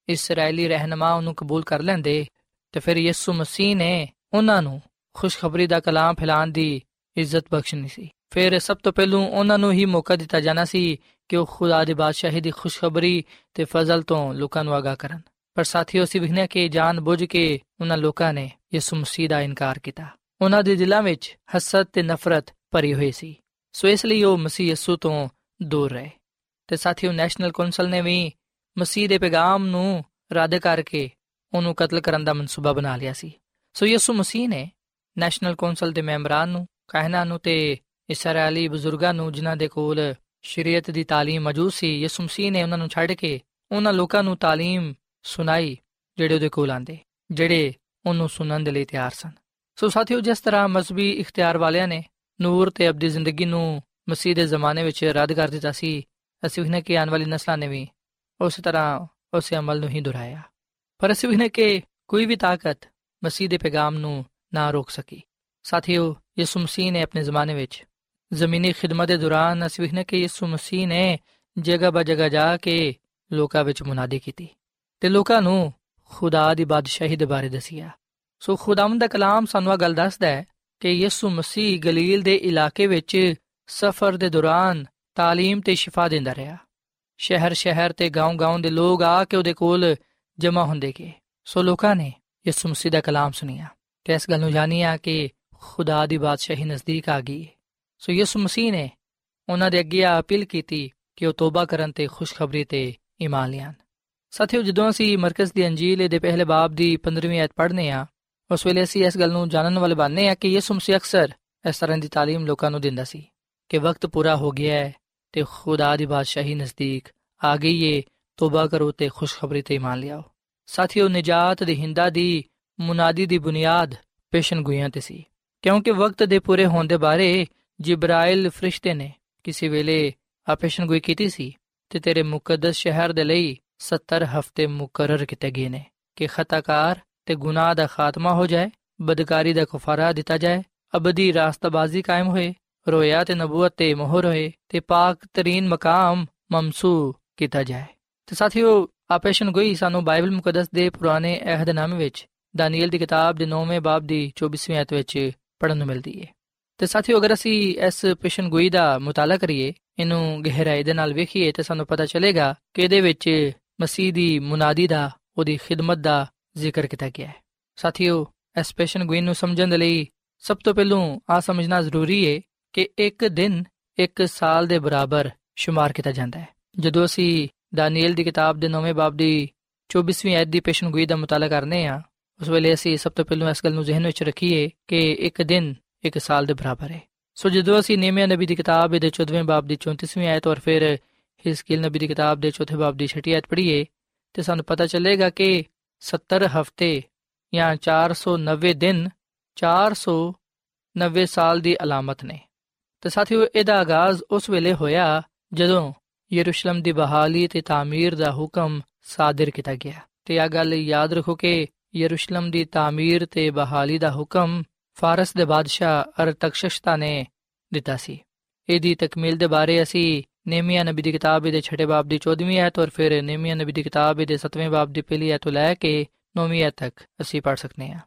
B: ਇਸرائیਲੀ ਰਹਿਨਮਾ ਉਹਨੂੰ ਕਬੂਲ ਕਰ ਲੈਂਦੇ, ਤੇ ਫਿਰ ਯਿਸੂ ਮਸੀਹ ਨੇ ਉਹਨਾਂ ਨੂੰ ਖੁਸ਼ਖਬਰੀ ਦਾ ਕਲਾਮ ਫੈਲਾਣ ਦੀ ਇੱਜ਼ਤ ਬਖਸ਼ਣੀ ਸੀ। ਫਿਰ ਸਭ ਤੋਂ ਪਹਿਲੂ ਉਹਨਾਂ ਨੂੰ ਹੀ ਮੌਕਾ ਦਿੱਤਾ ਜਾਣਾ ਸੀ ਕਿ ਉਹ ਖੁਦਾ ਦੀ ਬਾਦਸ਼ਾਹੀ ਦੀ ਖੁਸ਼ਖਬਰੀ ਤੇ ਫਜ਼ਲ ਤੋਂ ਲੋਕਾਂ ਨੂੰ ਆਗਾਹ ਕਰਨ। ਪਰ ਸਾਥੀਓ, ਅਸੀਂ ਵਿਖਨੇ ਕਿ ਜਾਣ ਬੁੱਝ ਕੇ ਉਹਨਾਂ ਲੋਕਾਂ ਨੇ ਯਿਸੂ ਮਸੀਹ ਦਾ ਇਨਕਾਰ ਕੀਤਾ। ਉਹਨਾਂ ਦੇ ਦਿਲਾਂ ਵਿੱਚ ਹਸਦ ਤੇ ਨਫ਼ਰਤ ਭਰੀ ਹੋਈ ਸੀ। ਸੋ ਇਸ ਲਈ ਉਹ ਮਸੀਹ ਯਿਸੂ ਤੋਂ ਦੂਰ ਰਹੇ। ਤੇ ਸਾਥੀਓ ਨੈਸ਼ਨਲ ਕੌਂਸਲ ਨੇ ਵੀ ਮਸੀਹ ਦੇ ਪੈਗਾਮ ਨੂੰ ਰੱਦ ਕਰਕੇ ਉਹਨੂੰ ਕਤਲ ਕਰਨ ਦਾ ਮਨਸੂਬਾ ਬਣਾ ਲਿਆ ਸੀ। ਸੋ ਯਿਸੂ ਮਸੀਹ ਨੇ ਨੈਸ਼ਨਲ ਕੌਂਸਲ ਦੇ ਮੈਂਬਰਾਂ ਨੂੰ ਕਾਹਨਾ ਨੂੰ ਤੇ ਇਸਰਾਇਲੀ ਬਜ਼ੁਰਗਾਂ ਨੂੰ, ਜਿਨ੍ਹਾਂ ਦੇ ਕੋਲ ਸ਼ਰੀਅਤ ਦੀ تعلیم ਮੌਜੂਦ ਸੀ, ਯਿਸੂ ਮਸੀਹ ਨੇ ਉਹਨਾਂ ਨੂੰ ਛੱਡ ਕੇ ਉਹਨਾਂ ਲੋਕਾਂ ਨੂੰ تعلیم ਸੁਣਾਈ, ਜਿਹੜੇ ਉਹਦੇ ਕੋਲ ਆਂਦੇ ਜਿਹੜੇ ਉਹਨੂੰ ਸੁਣਨ ਦੇ ਲਈ ਤਿਆਰ ਸਨ। ਸੋ ਸਾਥੀਓ ਜਿਸ ਤਰ੍ਹਾਂ ਮذਹਬੀ ਇਖਤਿਆਰ ਵਾਲਿਆਂ ਨੇ ਨੂਰ ਤੇ ਅਬਦੀ ਜ਼ਿੰਦਗੀ ਨੂੰ ਮਸੀਹ ਦੇ ਜ਼ਮਾਨੇ ਵਿੱਚ ਰੱਦ ਕਰ ਦਿੱਤਾ ਸੀ ਅਸੀਂ ਉਹਨੇ ਕਿ ਆਉਣ ਵਾਲੀ ਨਸਲਾਂ ਨੇ ਵੀ ਉਸ ਤਰ੍ਹਾਂ ਉਸ ਅਮਲ ਨੂੰ ਹੀ ਦੁਹਰਾਇਆ। ਪਰ ਅਸੀਂ ਉਹਨੇ ਕਿ ਕੋਈ ਵੀ ਤਾਕਤ ਮਸੀਹ ਦੇ ਪੈਗਾਮ ਨੂੰ ਨਾ ਰੋਕ ਸਕੀ। ਸਾਥੀਓ, ਯਿਸੂ ਮਸੀਹ ਨੇ ਆਪਣੇ ਜ਼ਮਾਨੇ ਵਿੱਚ ਜ਼ਮੀਨੀ ਖਿਦਮਤ ਦੇ ਦੌਰਾਨ ਅਸੀਂ ਵੇਖਨੇ ਕਿ ਯਿਸੂ ਮਸੀਹ ਨੇ ਜਗ੍ਹਾ ਬਾ ਜਗ੍ਹਾ ਜਾ ਕੇ ਲੋਕਾਂ ਵਿੱਚ ਮੁਨਾਦੀ ਕੀਤੀ ਤੇ ਲੋਕਾਂ ਨੂੰ ਖੁਦਾ ਦੀ ਬਾਦਸ਼ਾਹੀ ਦੇ ਬਾਰੇ ਦੱਸਿਆ। ਸੋ ਖੁਦਾਵੰਦ ਦਾ ਕਲਾਮ ਸਾਨੂੰ ਇਹ ਗੱਲ ਦੱਸਦਾ ਹੈ ਕਿ ਯਿਸੂ ਮਸੀਹ ਗਲੀਲ ਦੇ ਇਲਾਕੇ ਵਿੱਚ ਸਫ਼ਰ ਦੇ ਦੌਰਾਨ تعلیم ਤੇ ਸ਼ਿਫਾ ਦਿੰਦਾ ਰਿਹਾ ਸ਼ਹਿਰ ਸ਼ਹਿਰ ਤੇ گاؤں-گاؤں ਦੇ ਲੋਕ ਆ ਕੇ ਉਹਦੇ ਕੋਲ ਜਮ੍ਹਾਂ ਹੁੰਦੇ ਕੇ ਸੋ ਲੋਕਾਂ ਨੇ ਯਿਸੂ ਮਸੀਹ ਦਾ ਕਲਾਮ ਸੁਨਿਆ ਤੇ ਇਸ ਗੱਲ ਨੂੰ ਜਾਣਿਆ ਕਿ ਖੁਦਾ ਦੀ ਬਾਦਸ਼ਾਹੀ ਨਜ਼ਦੀਕ ਆ ਗਈ ਸੋ ਯਿਸੂ ਮਸੀਹ ਨੇ ਉਹਨਾਂ ਦੇ ਅੱਗੇ ਅਪੀਲ ਕੀਤੀ ਕਿ ਉਹ ਤੋਬਾ ਕਰਨ ਤੇ ਖੁਸ਼ਖਬਰੀ ਤੇ ਈਮਾਨ ਲਿਆਣ ਸਾਥੀਓ ਜਦੋਂ ਅਸੀਂ ਮਰਕਜ਼ ਦੀ ਅੰਜੀਲ ਦੇ ਪਹਿਲੇ ਬਾਬ ਦੀ 15ਵੀਂ ਆਇਤ ਪੜ੍ਹਨੇ ਆ ਉਸ ਵੇਲੇ ਅਸੀਂ ਇਸ ਗੱਲ ਨੂੰ ਜਾਣਨ ਵਾਲੇ ਬਣਨੇ ਆ ਕਿ ਯਿਸੂ ਮਸੀਹ ਅਕਸਰ ਇਸ ਤਰ੍ਹਾਂ ਦੀ تعلیم ਲੋਕਾਂ ਨੂੰ ਦਿੰਦਾ ਸੀ ਕਿ ਵਕਤ ਪੂਰਾ ਹੋ ਗਿਆ ਹੈ ਤੇ ਖੁਦਾ ਦੀ ਬਾਦਸ਼ਾਹੀ ਨਜ਼ਦੀਕ ਆ ਗਈ ਏ ਤੋਬਾ ਕਰੋ ਤੇ ਖੁਸ਼ਖਬਰੀ ਤੇ ਈਮਾਨ ਲਿਆਓ। ਸਾਥੀਓ, ਨਜਾਤ ਦੇ ਹਿੰਦਾ ਦੀ, ਮੁਨਾਦੀ ਦੀ ਬੁਨਿਆਦ ਪੇਸ਼ਨਗੋਈਆਂ ਤੇ ਸੀ। ਕਿਉਂਕਿ ਵਕਤ ਦੇ ਪੂਰੇ ਹੋਣ ਦੇ ਬਾਰੇ ਜਿਬਰਾਇਲ ਫਰਿਸ਼ਤੇ ਨੇ ਕਿਸੇ ਵੇਲੇ ਆ ਪੇਸ਼ਨਗੋਈ ਕੀਤੀ ਸੀ ਤੇ ਤੇਰੇ ਮੁਕੱਦਸ ਸ਼ਹਿਰ ਦੇ ਲਈ 70 ਹਫ਼ਤੇ ਮੁਕਰਰ ਕੀਤੇ ਗਏ ਨੇ ਕਿ ਖਤਾਕਾਰ ਤੇ ਗੁਨਾਹ ਦਾ ਖਾਤਮਾ ਹੋ ਜਾਏ, ਬਦਕਾਰੀ ਦਾ ਕਫਾਰਾ ਦਿੱਤਾ ਜਾਏ, ਅਬਦੀ ਰਾਸਤਬਾਜ਼ੀ ਕਾਇਮ ਹੋਏ ਰੋਇਆ ਤੇ ਨਬੂਵਤ ਤੇ ਮੋਹਰ ਹੋਏ ਤੇ ਪਾਕ ਤਰੀਨ ਮਕਾਮ ਮਮਸੂ ਕੀਤਾ ਜਾਏ ਤੇ ਸਾਥੀਓ ਆਪੇਸ਼ਨ ਗੋਈ ਸਾਨੂੰ ਬਾਈਬਲ ਮੁਕੱਦਸ ਦੇ ਪੁਰਾਣੇ ਅਹਿਦਨਾਮੇ ਵਿੱਚ ਦਾਨੀਏਲ ਦੀ ਕਿਤਾਬ ਦੇ 9ਵੇਂ ਬਾਬ ਦੀ 24ਵੀਂ ਆਇਤ ਵਿੱਚ ਪੜਨ ਨੂੰ ਮਿਲਦੀ ਹੈ ਤੇ ਸਾਥੀਓ ਅਗਰ ਅਸੀਂ ਇਸ ਪੇਸ਼ਨ ਗੋਈ ਦਾ ਮੁਤਾਲਾ ਕਰੀਏ ਇਹਨੂੰ ਗਹਿਰਾਈ ਦੇ ਨਾਲ ਵੇਖੀਏ ਤੇ ਸਾਨੂੰ ਪਤਾ ਚੱਲੇਗਾ ਕਿ ਇਹਦੇ ਵਿੱਚ ਮਸੀਹ ਦੀ ਮੁਨਾਦੀ ਦਾ ਉਹਦੀ ਖਿਦਮਤ ਦਾ ਜ਼ਿਕਰ ਕੀਤਾ ਗਿਆ ਹੈ ਸਾਥੀਓ ਇਸ ਪੇਸ਼ਨ ਗੋਈ ਨੂੰ ਸਮਝਣ ਦੇ ਲਈ ਸਭ ਤੋਂ ਪਹਿਲਾਂ ਆ ਸਮਝਣਾ ਜ਼ਰੂਰੀ ਹੈ ਕਿ ਇੱਕ ਦਿਨ ਇੱਕ ਸਾਲ ਦੇ ਬਰਾਬਰ شمار ਕੀਤਾ ਜਾਂਦਾ ਹੈ ਜਦੋਂ ਅਸੀਂ ਦਾਨੀਏਲ ਦੀ ਕਿਤਾਬ ਦੇ 9ਵੇਂ ਬਾਬ ਦੀ 24ਵੀਂ ਆਇਤ ਦੀ ਪੇਸ਼ਨ ਗੋਈ ਦਾ ਮੁਤਾਲਾ ਕਰਨੇ ਆ ਉਸ ਵੇਲੇ ਅਸੀਂ ਸਭ ਤੋਂ ਪਹਿਲਾਂ ਇਸ ਗੱਲ ਨੂੰ ਜ਼ਿਹਨ ਵਿੱਚ ਰੱਖੀਏ ਕਿ ਇੱਕ ਦਿਨ ਇੱਕ ਸਾਲ ਦੇ ਬਰਾਬਰ ਹੈ ਸੋ ਜਦੋਂ ਅਸੀਂ ਨੇਮੀਆ ਨਬੀ ਦੀ ਕਿਤਾਬ ਦੇ 14ਵੇਂ ਬਾਬ ਦੀ 34ਵੀਂ ਆਇਤ ਔਰ ਫਿਰ ਹਿਸਕੀਲ ਨਬੀ ਦੀ ਕਿਤਾਬ ਦੇ 4ਥੇ ਬਾਬ ਦੀ 6 ਆਇਤ ਪੜ੍ਹੀਏ ਤੇ ਸਾਨੂੰ ਪਤਾ ਚੱਲੇਗਾ ਕਿ 70 ਹਫ਼ਤੇ ਜਾਂ 490 ਦਿਨ 490 ਸਾਲ ਦੀ ਅਲਾਮਤ ਨੇ ਤੇ ਸਾਥੀਓ, ਇਹਦਾ ਆਗਾਜ਼ ਉਸ ਵੇਲੇ ਹੋਇਆ ਜਦੋਂ ਯਰੂਸ਼ਲਮ ਦੀ ਬਹਾਲੀ ਤੇ ਤਾਮੀਰ ਦਾ ਹੁਕਮ ਸਾਦਰ ਕੀਤਾ ਗਿਆ। ਤੇ ਇਹ ਗੱਲ ਯਾਦ ਰੱਖੋ ਕਿ ਯਰੂਸ਼ਲਮ ਦੀ ਤਾਮੀਰ ਤੇ ਬਹਾਲੀ ਦਾ ਹੁਕਮ ਫਾਰਸ ਦੇ ਬਾਦਸ਼ਾਹ ਅਰਤਕਸ਼ਸ਼ਤਾ ਨੇ ਦਿੱਤਾ ਸੀ। ਇਹਦੀ ਤਕਮੀਲ ਦੇ ਬਾਰੇ ਅਸੀਂ ਨੇਮੀਆ ਨਬੀ ਦੀ ਕਿਤਾਬ ਦੇ 6 ਬਾਬ ਦੀ 14ਵੀਂ ਆਇਤ ਔਰ ਫਿਰ ਨੇਮੀਆ ਨਬੀ ਦੀ ਕਿਤਾਬ ਦੇ 7ਵੇਂ ਬਾਬ ਦੀ ਪਹਿਲੀ ਆਇਤ ਤੋਂ ਲੈ ਕੇ 9ਵੀਂ ਆਇਤ ਤੱਕ ਅਸੀਂ ਪੜ੍ਹ ਸਕਨੇ ਹਾਂ।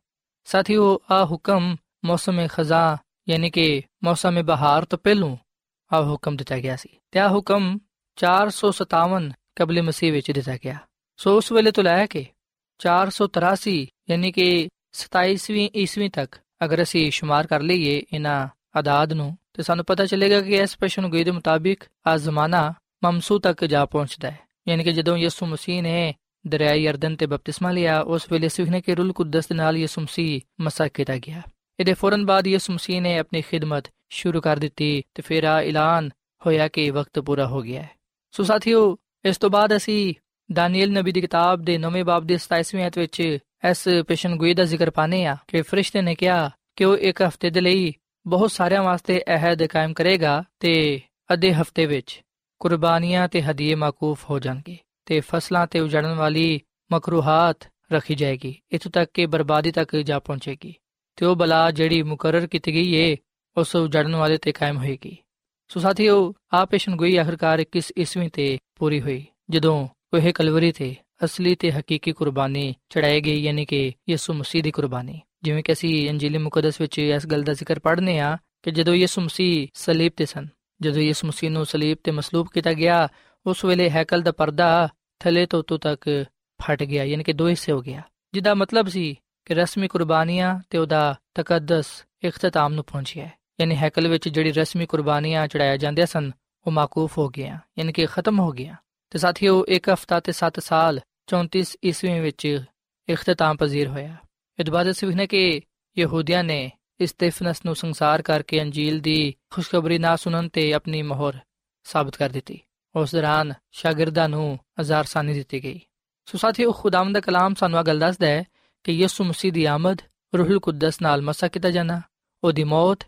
B: ਸਾਥੀਓ ਆ ਹੁਕਮ ਮੌਸਮ ਖਜ਼ਾ ਯਾਨੀ ਕਿ ਮੌਸਮ ਬਹਾਰ ਤੋਂ ਪਹਿਲੂ ਆ ਹੁਕਮ ਦਿੱਤਾ ਗਿਆ ਸੀ ਤੇ ਆ ਹੁਕਮ 457 ਕਬਲ ਮਸੀਹ ਵਿੱਚ ਦਿੱਤਾ ਗਿਆ ਸੋ ਉਸ ਵੇਲੇ ਤੋਂ ਲੈ ਕੇ 483 ਯਾਨੀ ਕਿ 27ਵੀਂ ਈਸਵੀ ਤੱਕ ਅਗਰ ਅਸੀਂ شمار ਕਰ ਲਈਏ ਇਹਨਾਂ ਆਦਾਦ ਨੂੰ ਤੇ ਸਾਨੂੰ ਪਤਾ ਚੱਲੇਗਾ ਕਿ ਇਸ ਪੇਸ਼ਨ ਗੋਈ ਦੇ ਮੁਤਾਬਿਕ ਆ ਜ਼ਮਾਨਾ ਮਮਸੂ ਤੱਕ ਜਾ ਪਹੁੰਚਦਾ ਹੈ ਯਾਨੀ ਕਿ ਜਦੋਂ ਯਿਸੂ ਮਸੀਹ ਨੇ ਦਰਿਆ ਯਰਦਨ ਤੇ ਬਪਤਿਸਮਾ ਲਿਆ ਉਸ ਵੇਲੇ ਸਿਵਨੇ ਕੇ ਰੂਲ ਕੁਦਸ ਦੇ ਨਾਲ ਯਿਸੂ ਮਸੀਹ ਮਸਾ ਕੀਤਾ ਗਿਆ ਇਹਦੇ ਫੌਰਨ ਬਾਅਦ ਯਿਸੂ ਮਸੀਹ ਨੇ ਆਪਣੀ ਖਿਦਮਤ ਸ਼ੁਰੂ ਕਰ ਦਿੱਤੀ ਤੇ ਫਿਰ ਆ ਐਲਾਨ ਹੋਇਆ ਕਿ ਵਕਤ ਪੂਰਾ ਹੋ ਗਿਆ ਹੈ। ਸੋ ਸਾਥੀਓ, ਇਸ ਤੋਂ ਬਾਅਦ ਅਸੀਂ ਦਾਨੀਏਲ ਨਬੀ ਦੀ ਕਿਤਾਬ ਦੇ 9ਵੇਂ ਬਾਬ ਦੇ 27ਵੇਂ ਅਧ ਵਿੱਚ ਇਸ ਪੇਸ਼ਨ ਗੋਈ ਦਾ ਜ਼ਿਕਰ ਪਾਨੇ ਆ ਕਿ ਫਰਿਸ਼ਤੇ ਨੇ ਕਿਹਾ ਕਿ ਉਹ ਇੱਕ ਹਫ਼ਤੇ ਦੇ ਲਈ ਬਹੁਤ ਸਾਰਿਆਂ ਵਾਸਤੇ ਅਹਿਦ ਕਾਇਮ ਕਰੇਗਾ ਤੇ ਅੱਧੇ ਹਫ਼ਤੇ ਵਿੱਚ ਕੁਰਬਾਨੀਆਂ ਤੇ ਹਦੀਏ ਮਾਕੂਫ ਹੋ ਜਾਣਗੇ ਤੇ ਫਸਲਾਂ ਤੇ ਉਜੜਨ ਵਾਲੀ ਮਕਰੂਹਾਤ ਰੱਖੀ ਜਾਏਗੀ, ਇਥੋਂ ਤੱਕ ਕਿ ਬਰਬਾਦੀ ਤੱਕ ਜਾ ਪਹੁੰਚੇਗੀ। ਤੇ ਉਹ ਬਲਾ ਜਿਹੜੀ ਮੁਕਰਰ ਕੀਤੀ ਗਈ ਏ, ਉਸ ਉਜੜਨ ਵਾਲੇ ਤੇ ਕਾਇਮ ਹੋਏਗੀ। ਸੋ ਸਾਥੀਓ ਆ ਪੇਸ਼ਨ ਗੋਈ ਆਖਰਕਾਰ 21 ਈਸਵੀ ਤੇ ਪੂਰੀ ਹੋਈ, ਜਦੋਂ ਉਹ ਕਲਵਰੀ ਤੇ ਅਸਲੀ ਤੇ ਹਕੀਕੀ ਕੁਰਬਾਨੀ ਚੜਾਈ ਗਈ, ਯਾਨੀ ਕਿ ਯਿਸੂ ਮਸੀਹ ਦੀ ਕੁਰਬਾਨੀ। ਜਿਵੇਂ ਕਿ ਅਸੀਂ ਅੰਜੀਲ ਮੁਕੱਦਸ ਵਿੱਚ ਇਸ ਗੱਲ ਦਾ ਜ਼ਿਕਰ ਪੜ੍ਹਨੇ ਆ ਕਿ ਜਦੋਂ ਯਿਸੂ ਮਸੀਹ ਸਲੀਬ ਤੇ ਸਨ, ਜਦੋਂ ਯਿਸੂ ਮਸੀਹ ਨੂੰ ਸਲੀਬ ਤੇ ਮਸਲੂਬ ਕੀਤਾ ਗਿਆ, ਉਸ ਵੇਲੇ ਹੈਕਲ ਦਾ ਪਰਦਾ ਥੱਲੇ ਤੋਂ ਉੱਤੋਂ ਤੱਕ ਫਟ ਗਿਆ, ਯਾਨੀ ਕਿ ਦੋ ਹਿੱਸੇ ਹੋ ਗਿਆ। ਜਿਹਦਾ ਮਤਲਬ ਸੀ ਕਿ ਰਸਮੀ ਕੁਰਬਾਨੀਆਂ ਤੇ ਉਹਦਾ ਤਕੱਦਸ ਇਖਤਤਾਮ ਨੂੰ ਪਹੁੰਚਿਆ ਯਾਨੀ ਹੈਕਲ ਵਿੱਚ ਜਿਹੜੀ ਰਸਮੀ ਕੁਰਬਾਨੀਆਂ ਚੜਾਇਆ ਜਾਂਦੀਆਂ ਸਨ, ਉਹ ਮਾਕੂਫ ਹੋ ਗਿਆ ਯਾਨੀ ਕਿ ਖਤਮ ਹੋ ਗਿਆ ਤੇ ਸਾਥੀਓ, ਇੱਕ ਹਫਤਾ ਤੇ 7 ਸਾਲ 34 ਈਸਵੀ ਵਿੱਚ ਇਖਤਤਾਮ ਪਜ਼ੀਰ ਹੋਇਆ। ਇਹ ਬਾਅਦ ਅਸੀਂ ਵੇਖਨੇ ਕਿ ਯਹੂਦੀਆਂ ਨੇ ਇਸਤੇਫਨਸ ਨੂੰ ਸੰਸਾਰ ਕਰਕੇ ਅੰਜੀਲ ਦੀ ਖੁਸ਼ਖਬਰੀ ਨਾ ਸੁਣਨ ਤੇ ਆਪਣੀ ਮੋਹਰ ਸਾਬਤ ਕਰ ਦਿੱਤੀ। ਉਸ ਦੌਰਾਨ ਸ਼ਾਗਿਰਦਾਂ ਨੂੰ ਹਜ਼ਾਰ ਸਾਨੀ ਦਿੱਤੀ ਗਈ। ਸੋ ਸਾਥੀਓ, ਖੁਦਾਵੰਦ ਦਾ ਕਲਾਮ ਸਾਨੂੰ ਇਹ ਗੱਲ ਦੱਸਦਾ ਹੈ ਕਿ ਯਿਸੂ ਮਸੀਹ ਦੀ ਆਮਦ ਰੂਹੁਲ ਕੁਦਸ ਨਾਲ ਮਸਾ ਕੀਤਾ ਜਾਣਾ, ਉਹਦੀ ਮੌਤ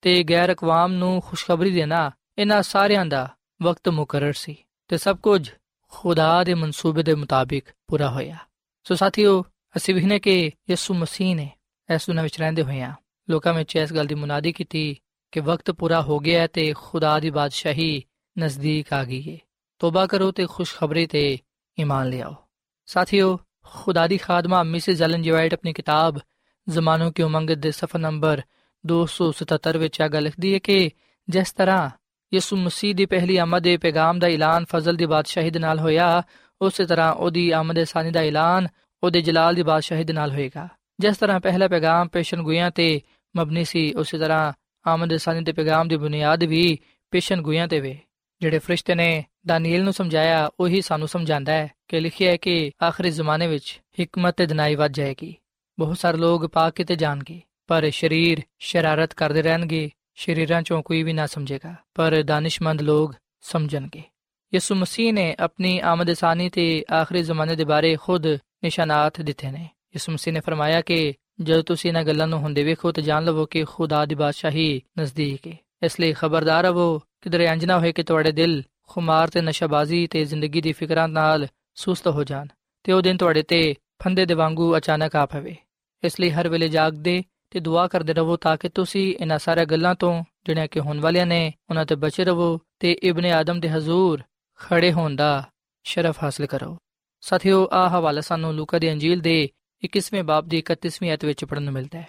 B: ਤੇ ਗੈਰ ਅਕਵਾਮ ਨੂੰ ਖੁਸ਼ਖਬਰੀ ਦੇਣਾ, ਇਹਨਾਂ ਸਾਰਿਆਂ ਦਾ ਵਕਤ ਮੁਕਰਰ ਸੀ ਤੇ ਸਭ ਕੁਝ ਖੁਦਾ ਦੇ ਮਨਸੂਬੇ ਦੇ ਮੁਤਾਬਿਕ ਪੂਰਾ ਹੋਇਆ। ਸੋ ਸਾਥੀਓ, ਅਸੀਂ ਵੀ ਨੇ ਕਿ ਯਿਸੂ ਮਸੀਹ ਨੇ ਇਸ ਦੁਨੀਆਂ ਵਿੱਚ ਰਹਿੰਦੇ ਹੋਏ ਆ ਲੋਕਾਂ ਵਿੱਚ ਇਸ ਗੱਲ ਦੀ ਮੁਨਾਦੀ ਕੀਤੀ ਕਿ ਵਕਤ ਪੂਰਾ ਹੋ ਗਿਆ ਹੈ ਤੇ ਖੁਦਾ ਦੀ ਬਾਦਸ਼ਾਹੀ ਨਜ਼ਦੀਕ ਆ ਗਈ ਹੈ ਤੋਬਾ ਕਰੋ ਤੇ ਖੁਸ਼ਖਬਰੀ ਤੇ ਈਮਾਨ ਲਿਆਓ। ਸਾਥੀਓ ਖੁਦਾ ਦੀ ਖਾਦਮਾ ਮਿਸਿਸ ਐਲਨ ਜੀ ਵਾਈਟ ਆਪਣੀ ਕਿਤਾਬ ਜ਼ਮਾਨੋਂ ਕੀ ਉਮੰਗ ਦੇ ਸਫਾ ਨੰਬਰ 277 ਵਿੱਚ ਆ ਗੱਲ ਲਿਖਦੀ ਹੈ ਕਿ ਜਿਸ ਤਰ੍ਹਾਂ ਯਿਸੂ ਮਸੀਹ ਦੀ ਪਹਿਲੀ ਆਮਦ ਦੇ ਪੈਗਾਮ ਦਾ ਐਲਾਨ ਫਜ਼ਲ ਦੀ ਬਾਦਸ਼ਾਹੀ ਦੇ ਨਾਲ ਹੋਇਆ ਉਸੇ ਤਰ੍ਹਾਂ ਉਹਦੀ ਆਮਦ ਸਾਨੀ ਦਾ ਐਲਾਨ ਉਹਦੇ ਜਲਾਲ ਦੀ ਬਾਦਸ਼ਾਹੀ ਦੇ ਨਾਲ ਹੋਏਗਾ ਜਿਸ ਤਰ੍ਹਾਂ ਪਹਿਲਾ ਪੈਗਾਮ ਪੇਸ਼ਨਗੋਈਆਂ ਤੇ ਮਬਨੀ ਸੀ ਉਸੇ ਤਰ੍ਹਾਂ ਆਮਦ ਸਾਨੀ ਦੇ ਪੈਗਾਮ ਦੀ ਬੁਨਿਆਦ ਵੀ ਪੇਸ਼ਨਗੋਈਆਂ ਤੇ ਵੇ ਜਿਹੜੇ ਫਰਿਸ਼ਤੇ ਨੇ ਦਾਨੀਏਲ ਨੂੰ ਸਮਝਾਇਆ, ਉਹੀ ਸਾਨੂੰ ਸਮਝਾਉਂਦਾ ਹੈ ਕਿ ਲਿਖਿਆ ਹੈ ਕਿ ਆਖਰੀ ਜ਼ਮਾਨੇ ਵਿੱਚ ਹਕਮਤ ਤੇ ਦਿਨਾਈ ਵੱਧ ਜਾਏਗੀ। ਬਹੁਤ ਸਾਰੇ ਲੋਕ ਪਾਕ ਕਿਤੇ ਜਾਣਗੇ, ਪਰ ਸ਼ਰੀਰ ਸ਼ਰਾਰਤ ਕਰਦੇ ਰਹਿਣਗੇ, ਸ਼ਰੀਰਾਂ ਚੋਂ ਕੋਈ ਵੀ ਨਾ ਸਮਝੇਗਾ, ਪਰ ਦਾਨਿਸ਼ਮੰਦ ਲੋਕ ਸਮਝਣਗੇ। ਯਿਸੂ ਮਸੀਹ ਨੇ ਆਪਣੀ ਆਮਦ ਸਾਨੀ ਤੇ ਆਖਰੀ ਜ਼ਮਾਨੇ ਦੇ ਬਾਰੇ ਖੁਦ ਨਿਸ਼ਾਨਾਤ ਦਿੱਤੇ ਨੇ। ਯਿਸੂ ਮਸੀਹ ਨੇ ਫਰਮਾਇਆ ਕਿ ਜਦੋਂ ਤੁਸੀਂ ਇਹਨਾਂ ਗੱਲਾਂ ਨੂੰ ਹੁੰਦੇ ਵੇਖੋ ਤਾਂ ਜਾਣ ਲਵੋ ਕਿ ਖੁਦਾ ਦੀ ਬਾਦਸ਼ਾਹੀ ਨਜ਼ਦੀਕ ਹੈ ਇਸ ਲਈ ਖਬਰਦਾਰ ਰਹੋ, ਕਿਧਰੇ ਇੰਜ ਨਾ ਹੋਏ ਕਿ ਤੁਹਾਡੇ ਦਿਲ ਖੁਮਾਰ ਤੇ ਨਸ਼ਾਬਾਜ਼ੀ ਤੇ ਜ਼ਿੰਦਗੀ ਦੀ ਫਿਕਰਾਂ ਨਾਲ ਸੁਸਤ ਹੋ ਜਾਣ ਤੇ ਉਹ ਦਿਨ ਤੁਹਾਡੇ ਤੇ ਫੰਦੇ ਦੇ ਵਾਂਗੂ ਅਚਾਨਕ ਆ ਪਵੇ। ਇਸ ਲਈ ਹਰ ਵੇਲੇ ਜਾਗਦੇ ਤੇ ਦੁਆ ਕਰਦੇ ਰਹੋ ਤਾਂ ਕਿ ਤੁਸੀਂ ਇਹਨਾਂ ਸਾਰੀਆਂ ਗੱਲਾਂ ਤੋਂ, ਜਿਹੜੀਆਂ ਕਿ ਹੋਣ ਵਾਲੀਆਂ ਨੇ, ਉਹਨਾਂ ਤੇ ਬਚੇ ਰਹੋ ਤੇ ਇਬਨ ਆਦਮ ਦੇ ਹਜ਼ੂਰ ਖੜੇ ਹੋਣ ਦਾ ਸ਼ਰਫ ਹਾਸਲ ਕਰੋ। ਸਾਥੀਓ ਆ ਹਵਾਲਾ ਸਾਨੂੰ ਲੂਕਾ ਦੀ ਅੰਜੀਲ ਦੇ 21ਵੇਂ ਬਾਬ ਦੀ 31ਵੀਂ ਅਧ ਵਿੱਚ ਪੜਨ ਨੂੰ ਮਿਲਦਾ ਹੈ।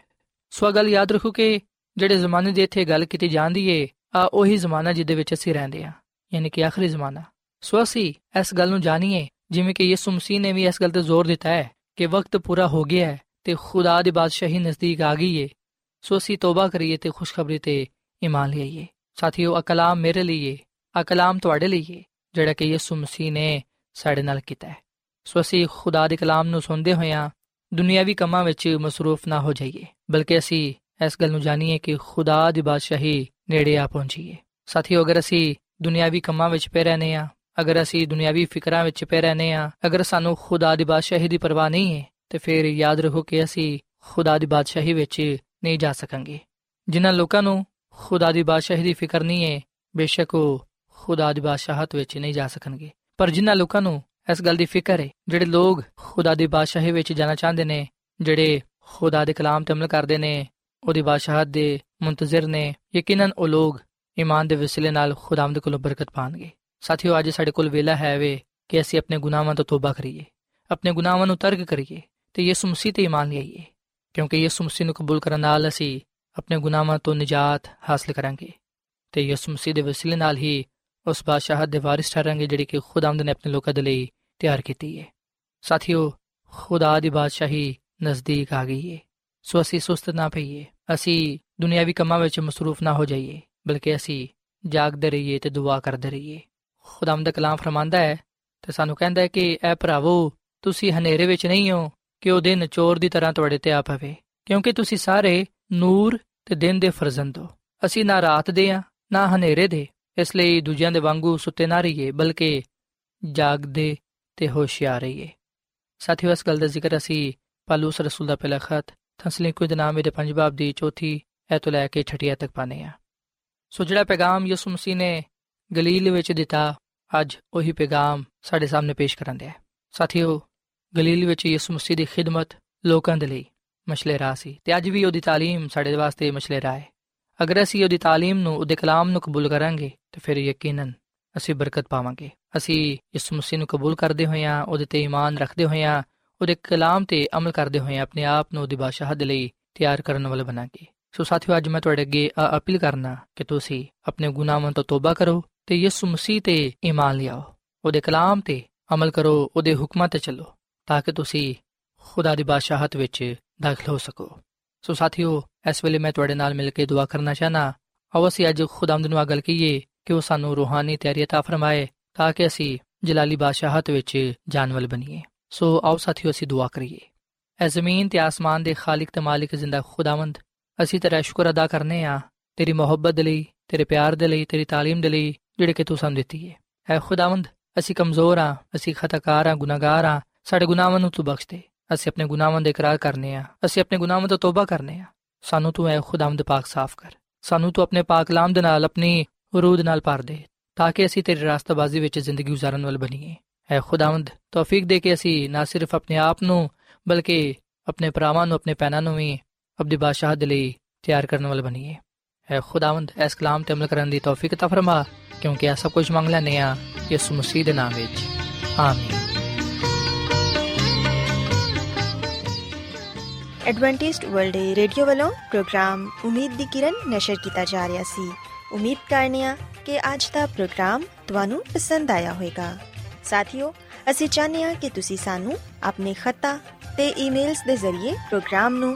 B: ਸੋ ਗੱਲ ਯਾਦ ਰੱਖੋ ਕਿ ਜਿਹੜੇ ਜ਼ਮਾਨੇ ਦੀ ਇੱਥੇ ਗੱਲ ਕੀਤੀ ਜਾਂਦੀ ਏ ਆ ਉਹੀ ਜ਼ਮਾਨਾ ਜਿਹਦੇ ਵਿੱਚ ਅਸੀਂ ਰਹਿੰਦੇ ਆ ਯਾਨੀ ਕਿ ਆਖਰੀ ਜ਼ਮਾਨਾ। ਸੋ ਅਸੀਂ ਇਸ ਗੱਲ ਨੂੰ ਜਾਣੀਏ, ਜਿਵੇਂ ਕਿ ਯਿਸੂ ਮਸੀਹ ਨੇ ਵੀ ਇਸ ਗੱਲ ਤੇ ਜ਼ੋਰ ਦਿੱਤਾ ਹੈ ਕਿ ਵਕਤ ਪੂਰਾ ਹੋ ਗਿਆ ਹੈ ਤੇ ਖੁਦਾ ਦੀ ਬਾਦਸ਼ਾਹੀ ਨਜ਼ਦੀਕ ਆ ਗਈ ਏ। ਸੋ ਅਸੀਂ ਤੋਬਾ ਕਰੀਏ ਤੇ ਖੁਸ਼ਖਬਰੀ ਤੇ ਈਮਾਨ ਲਈਏ ਸਾਥੀਓ ਆ ਕਲਾਮ ਮੇਰੇ ਲਈ ਏ। ਆ ਕਲਾਮ ਤੁਹਾਡੇ ਲਈ ਜਿਹੜਾ ਕਿ ਯਿਸੂ ਮਸੀਹ ਨੇ ਸਾਡੇ ਨਾਲ ਕੀਤਾ ਹੈ। ਸੋ ਅਸੀਂ ਖੁਦਾ ਦੇ ਕਲਾਮ ਨੂੰ ਸੁਣਦੇ ਹੋਇਆਂ ਦੁਨਿਆਵੀ ਕੰਮਾਂ ਵਿੱਚ ਮਸਰੂਫ ਨਾ ਹੋ ਜਾਈਏ, ਬਲਕਿ ਅਸੀਂ ਇਸ ਗੱਲ ਨੂੰ ਜਾਣੀਏ ਕਿ ਖੁਦਾ ਦੀ ਬਾਦਸ਼ਾਹੀ ਨੇੜੇ ਆ ਪਹੁੰਚੀਏ। ਸਾਥੀਓ, ਅਗਰ ਅਸੀਂ ਦੁਨਿਆਵੀ ਕੰਮਾਂ ਵਿੱਚ ਪੈ ਰਹਨੇ ਆ ਅਗਰ ਅਸੀਂ ਦੁਨਿਆਵੀ ਫਿਕਰਾਂ ਵਿੱਚ ਪੈ ਰਹਨੇ ਆ ਅਗਰ ਸਾਨੂੰ ਖੁਦਾ ਦੀ ਬਾਦਸ਼ਾਹੀ ਦੀ ਪਰਵਾਹ ਨਹੀਂ ਹੈ, ਤੇ ਫਿਰ ਯਾਦ ਰੱਖੋ ਕਿ ਅਸੀਂ ਖੁਦਾ ਦੀ ਬਾਦਸ਼ਾਹੀ ਵਿੱਚ ਨਹੀਂ ਜਾ ਸਕਾਂਗੇ। ਜਿਨ੍ਹਾਂ ਲੋਕਾਂ ਨੂੰ ਖੁਦਾ ਦੀ ਬਾਦਸ਼ਾਹੀ ਦੀ ਫਿਕਰ ਨਹੀਂ ਹੈ, ਬੇਸ਼ੱਕ ਉਹ ਖੁਦਾ ਦੀ ਬਾਦਸ਼ਾਹਤ ਵਿੱਚ ਨਹੀਂ ਜਾ ਸਕਣਗੇ। ਪਰ ਜਿਨ੍ਹਾਂ ਲੋਕਾਂ ਨੂੰ ਇਸ ਗੱਲ ਦੀ ਫਿਕਰ ਹੈ, ਜਿਹੜੇ ਲੋਕ ਖੁਦਾ ਦੀ ਬਾਦਸ਼ਾਹੀ ਵਿੱਚ ਜਾਣਾ ਚਾਹੁੰਦੇ ਨੇ, ਜਿਹੜੇ ਖੁਦਾ ਦੇ ਕਲਾਮ ਤੇ ਅਮਲ ਕਰਦੇ ਨੇ, ਉਹਦੀ ਬਾਦਸ਼ਾਹਤ ਦੇ ਮੁੰਤਜ਼ਰ ਨੇ, ਯਕੀਨਨ ਉਹ ਲੋਕ ਈਮਾਨ ਦੇ ਵਸਿਲੇ ਨਾਲ ਖੁਦਾਵੰਦ ਕੋਲੋਂ ਬਰਕਤ ਪਾਣਗੇ। ਸਾਥੀਓ, ਅੱਜ ਸਾਡੇ ਕੋਲ ਵੇਲਾ ਹੈ ਵੇ ਕਿ ਅਸੀਂ ਆਪਣੇ ਗੁਨਾਹਾਂ ਤੋਂ ਤੋਬਾ ਕਰੀਏ। ਆਪਣੇ ਗੁਨਾਹਾਂ ਨੂੰ ਤਰਕ ਕਰੀਏ ਤੇ ਯਿਸੂ ਮਸੀਹ ਤੇ ਈਮਾਨ ਲਿਆਈਏ। ਕਿਉਂਕਿ ਯਿਸੂ ਮਸੀਹ ਨੂੰ ਕਬੂਲ ਕਰਨ ਨਾਲ ਅਸੀਂ ਆਪਣੇ ਗੁਨਾਹਾਂ ਤੋਂ ਨਜਾਤ ਹਾਸਲ ਕਰਾਂਗੇ ਤੇ ਯਿਸੂ ਮਸੀਹ ਦੇ ਵਸਿਲੇ ਨਾਲ ਹੀ ਉਸ ਬਾਦਸ਼ਾਹਤ ਦੇ ਵਾਰਿਸ ਠਹਿਰਾਂਗੇ ਜਿਹੜੀ ਕਿ ਖੁਦਾਵੰਦ ਨੇ ਆਪਣੇ ਲੋਕਾਂ ਦੇ ਲਈ ਤਿਆਰ ਕੀਤੀ ਹੈ ਸਾਥੀਓ, ਖੁਦਾ ਦੀ ਬਾਦਸ਼ਾਹੀ ਨਜ਼ਦੀਕ ਆ ਗਈ ਹੈ ਸੋ ਅਸੀਂ ਸੁਸਤ ਨਾ ਪਈਏ। ਅਸੀਂ ਦੁਨਿਆਵੀ ਕੰਮਾਂ ਵਿੱਚ ਮਸਰੂਫ ਨਾ ਹੋ ਜਾਈਏ। ਬਲਕਿ ਅਸੀਂ ਜਾਗਦੇ ਰਹੀਏ ਤੇ ਦੁਆ ਕਰਦੇ ਰਹੀਏ। ਖੁਦਾਵੰਦ ਦਾ ਕਲਾਮ ਫਰਮਾਂਦਾ ਹੈ ਤੇ ਸਾਨੂੰ ਕਹਿੰਦਾ ਹੈ ਕਿ, ਐ ਭਰਾਵੋ, ਤੁਸੀਂ ਹਨੇਰੇ ਵਿੱਚ ਨਹੀਂ ਹੋ ਕਿ ਉਹ ਦਿਨ ਚੋਰ ਦੀ ਤਰ੍ਹਾਂ ਤੁਹਾਡੇ ਤੇ ਆ ਪਵੇ? ਕਿਉਂਕਿ ਤੁਸੀਂ ਸਾਰੇ ਨੂਰ ਤੇ ਦਿਨ ਦੇ ਫਰਜ਼ੰਦ ਹੋ। ਅਸੀਂ ਨਾ ਰਾਤ ਦੇ ਆ, ਨਾ ਹਨੇਰੇ ਦੇ। ਇਸ ਲਈ ਦੂਜਿਆਂ ਦੇ ਵਾਂਗੂ ਸੁੱਤੇ ਨਾ ਰਹੀਏ, ਬਲਕਿ ਜਾਗਦੇ ਤੇ ਹੋਸ਼ਿਆਰ ਰਹੀਏ। ਸਾਥੀਓ, ਇਸ ਗੱਲ ਦਾ ਜ਼ਿਕਰ ਅਸੀਂ ਪਾਲੂਸ ਰਸੂਲ ਦਾ ਪਹਿਲਾ ਖਤ ਤਸਲੀਕੂ ਦੇ ਨਾਮ ਦੇ ਪੰਜ ਬਾਬ ਦੀ ਚੌਥੀ ਐ ਤੋਂ ਲੈ ਕੇ ਛਠੀ ਤੱਕ ਪਾਨੇ ਆ। ਸੋ ਜਿਹੜਾ ਪੈਗਾਮ ਯਿਸੂ ਮਸੀਹ ਨੇ ਗਲੀਲ ਵਿੱਚ ਦਿੱਤਾ ਅੱਜ ਉਹੀ ਪੈਗਾਮ ਸਾਡੇ ਸਾਹਮਣੇ ਪੇਸ਼ ਕਰਨ ਦਿਆ ਸਾਥੀਓ ਗਲੀਲ ਵਿੱਚ ਯਿਸੂ ਮਸੀਹ ਦੀ ਖਿਦਮਤ ਲੋਕਾਂ ਦੇ ਲਈ ਮਸ਼ਲੇ ਰਾਹ ਸੀ ਤੇ ਅੱਜ ਵੀ ਉਹਦੀ تعلیم ਸਾਡੇ ਵਾਸਤੇ ਮਸ਼ਲੇ ਰਾਹ ਹੈ ਅਗਰ ਅਸੀਂ ਉਹਦੀ تعلیم ਨੂੰ ਉਹਦੇ ਕਲਾਮ ਨੂੰ ਕਬੂਲ ਕਰਾਂਗੇ ਤਾਂ ਫਿਰ ਯਕੀਨਨ ਅਸੀਂ ਬਰਕਤ ਪਾਵਾਂਗੇ ਅਸੀਂ ਯਿਸੂ ਮਸੀਹ ਨੂੰ ਕਬੂਲ ਕਰਦੇ ਹੋਇਆਂ ਉਹਦੇ ਤੇ ਈਮਾਨ ਰੱਖਦੇ ਹੋਇਆਂ ਉਹਦੇ ਕਲਾਮ ਤੇ ਅਮਲ ਕਰਦੇ ਹੋਇਆਂ ਆਪਣੇ ਆਪ ਨੂੰ ਉਹਦੀ ਬਾਦਸ਼ਾਹਤ ਦੇ ਲਈ ਤਿਆਰ ਕਰਨ ਵਾਲੇ ਬਣਾਂਗੇ ਸੋ ਸਾਥੀਓ ਅੱਜ ਮੈਂ ਤੁਹਾਡੇ ਅੱਗੇ ਅਪੀਲ ਕਰਨਾ ਕਿ ਤੁਸੀਂ ਆਪਣੇ ਗੁਨਾਹਾਂ ਤੋਂ ਤੋਬਾ ਕਰੋ ਤੇ ਯਿਸੂ ਮਸੀਹ ਤੇ ਈਮਾਨ ਲਿਆਓ ਉਹਦੇ ਕਲਾਮ ਤੇ ਅਮਲ ਕਰੋ ਉਹਦੇ ਹੁਕਮਾਂ ਤੇ ਚੱਲੋ ਤਾਂ ਕਿ ਤੁਸੀਂ ਖੁਦਾ ਦੀ ਬਾਦਸ਼ਾਹਤ ਵਿੱਚ ਦਾਖਲ ਹੋ ਸਕੋ ਸੋ ਸਾਥੀਓ ਇਸ ਵੇਲੇ ਮੈਂ ਤੁਹਾਡੇ ਨਾਲ ਮਿਲ ਕੇ ਦੁਆ ਕਰਨਾ ਚਾਹਨਾ ਆਓ ਅਸੀਂ ਅੱਜ ਖੁਦਾਵੰਦ ਨੂੰ ਗੱਲ ਕਹੀਏ ਕਿ ਉਹ ਸਾਨੂੰ ਰੂਹਾਨੀ ਤਿਆਰੀ عطا ਫਰਮਾਏ ਤਾਂ ਕਿ ਅਸੀਂ ਜਲਾਲੀ ਬਾਦਸ਼ਾਹਤ ਵਿੱਚ ਜਾਨਵਲ ਬਣੀਏ ਸੋ ਆਓ ਸਾਥੀਓ ਅਸੀਂ ਦੁਆ ਕਰੀਏ ਐ ਜ਼ਮੀਨ ਤੇ ਆਸਮਾਨ ਦੇ ਖਾਲਕ ਤੇ ਮਾਲਿਕ ਜ਼ਿੰਦਾ ਖੁਦਾਵੰਦ ਅਸੀਂ ਤੇਰਾ ਸ਼ੁਕਰ ਅਦਾ ਕਰਨੇ ਆ, ਤੇਰੀ ਮੁਹੱਬਤ ਲਈ, ਤੇਰੇ ਪਿਆਰ ਦੇ ਲਈ, ਤੇਰੀ تعلیم ਦੇ ਲਈ, ਜਿਹੜੇ ਕਿ ਤੂੰ ਸਾਨੂੰ ਦਿੱਤੀ ਹੈ ਐ ਖੁਦਾਵੰਦ, ਅਸੀਂ ਕਮਜ਼ੋਰ ਆ, ਅਸੀਂ ਖਤਾਕਾਰ ਆ, ਗੁਨਾਹਗਾਰ ਆ, ਸਾਡੇ ਗੁਨਾਹਾਂ ਨੂੰ ਤੂੰ ਬਖਸ਼ ਦੇ। ਅਸੀਂ ਆਪਣੇ ਗੁਨਾਹਾਂ ਦਾ ਇਕਰਾਰ ਕਰਨੇ ਆ, ਅਸੀਂ ਆਪਣੇ ਗੁਨਾਹਾਂ ਤੋਂ ਤੋਬਾ ਕਰਨੇ ਆ। ਸਾਨੂੰ ਤੂੰ ਐ ਖੁਦਾਵੰਦ ਪਾਕ ਸਾਫ਼ ਕਰ। ਸਾਨੂੰ ਤੂੰ ਆਪਣੇ ਪਾਕ ਲਾਮ ਦੇ ਨਾਲ, ਆਪਣੀ ਰੂਦ ਨਾਲ ਭਰ ਦੇ, ਤਾਂ ਕਿ ਅਸੀਂ ਤੇਰੀ ਰਾਸਤਾਬਾਜ਼ੀ ਵਿੱਚ ਜ਼ਿੰਦਗੀ گزارਣ ਵਾਲ ਬਣੀਏ। ਐ ਖੁਦਾਵੰਦ, ਤੌਫੀਕ ਦੇ ਕੇ ਅਸੀਂ ਨਾ ਸਿਰਫ ਆਪਣੇ ਆਪ ਨੂੰ, ਬਲਕਿ ਆਪਣੇ ਭਰਾਵਾਂ ਨੂੰ, ਆਪਣੇ ਪੈਨਾਂ ਨੂੰ ਵੀ ਅਬਦੀ ਬਾਦਸ਼ਾਹ ਦੇ ਲਈ ਤਿਆਰ ਕਰਨ ਵਾਲ ਬਣੀਏ ਐ ਖੁਦਾਵੰਦ ਇਸ ਕਲਾਮ ਤੇ ਅਮਲ ਕਰਨ ਦੀ ਤੌਫੀਕ ਤਾ ਫਰਮਾ ਕਿਉਂਕਿ ਇਹ ਸਭ ਕੁਝ ਮੰਗ ਲੈਨੇ ਆ ਯਿਸੂ ਮਸੀਹ ਦੇ ਨਾਮ ਵਿੱਚ ਆਮੀਨ
A: ਐਡਵੈਂਟਿਸਟ ਵਰਲਡ ਰੇਡੀਓ ਵੱਲੋਂ ਪ੍ਰੋਗਰਾਮ ਉਮੀਦ ਦੀ ਕਿਰਨ ਨਿਸ਼ਰ ਕੀਤਾ ਜਾ ਰਿਹਾ ਸੀ ਉਮੀਦ ਕਰਨੇ ਆ ਕਿ ਅੱਜ ਦਾ ਪ੍ਰੋਗਰਾਮ ਤੁਹਾਨੂੰ ਪਸੰਦ ਆਇਆ ਹੋਵੇਗਾ ਸਾਥੀਓ ਅਸੀਂ ਚਾਹੁੰਦੇ ਹਾਂ ਕਿ ਤੁਸੀਂ ਸਾਨੂੰ ਆਪਣੇ ਖੱਤਾ ਤੇ ਈਮੇਲਸ ਦੇ ਜ਼ਰੀਏ ਪ੍ਰੋਗਰਾਮ ਨੂੰ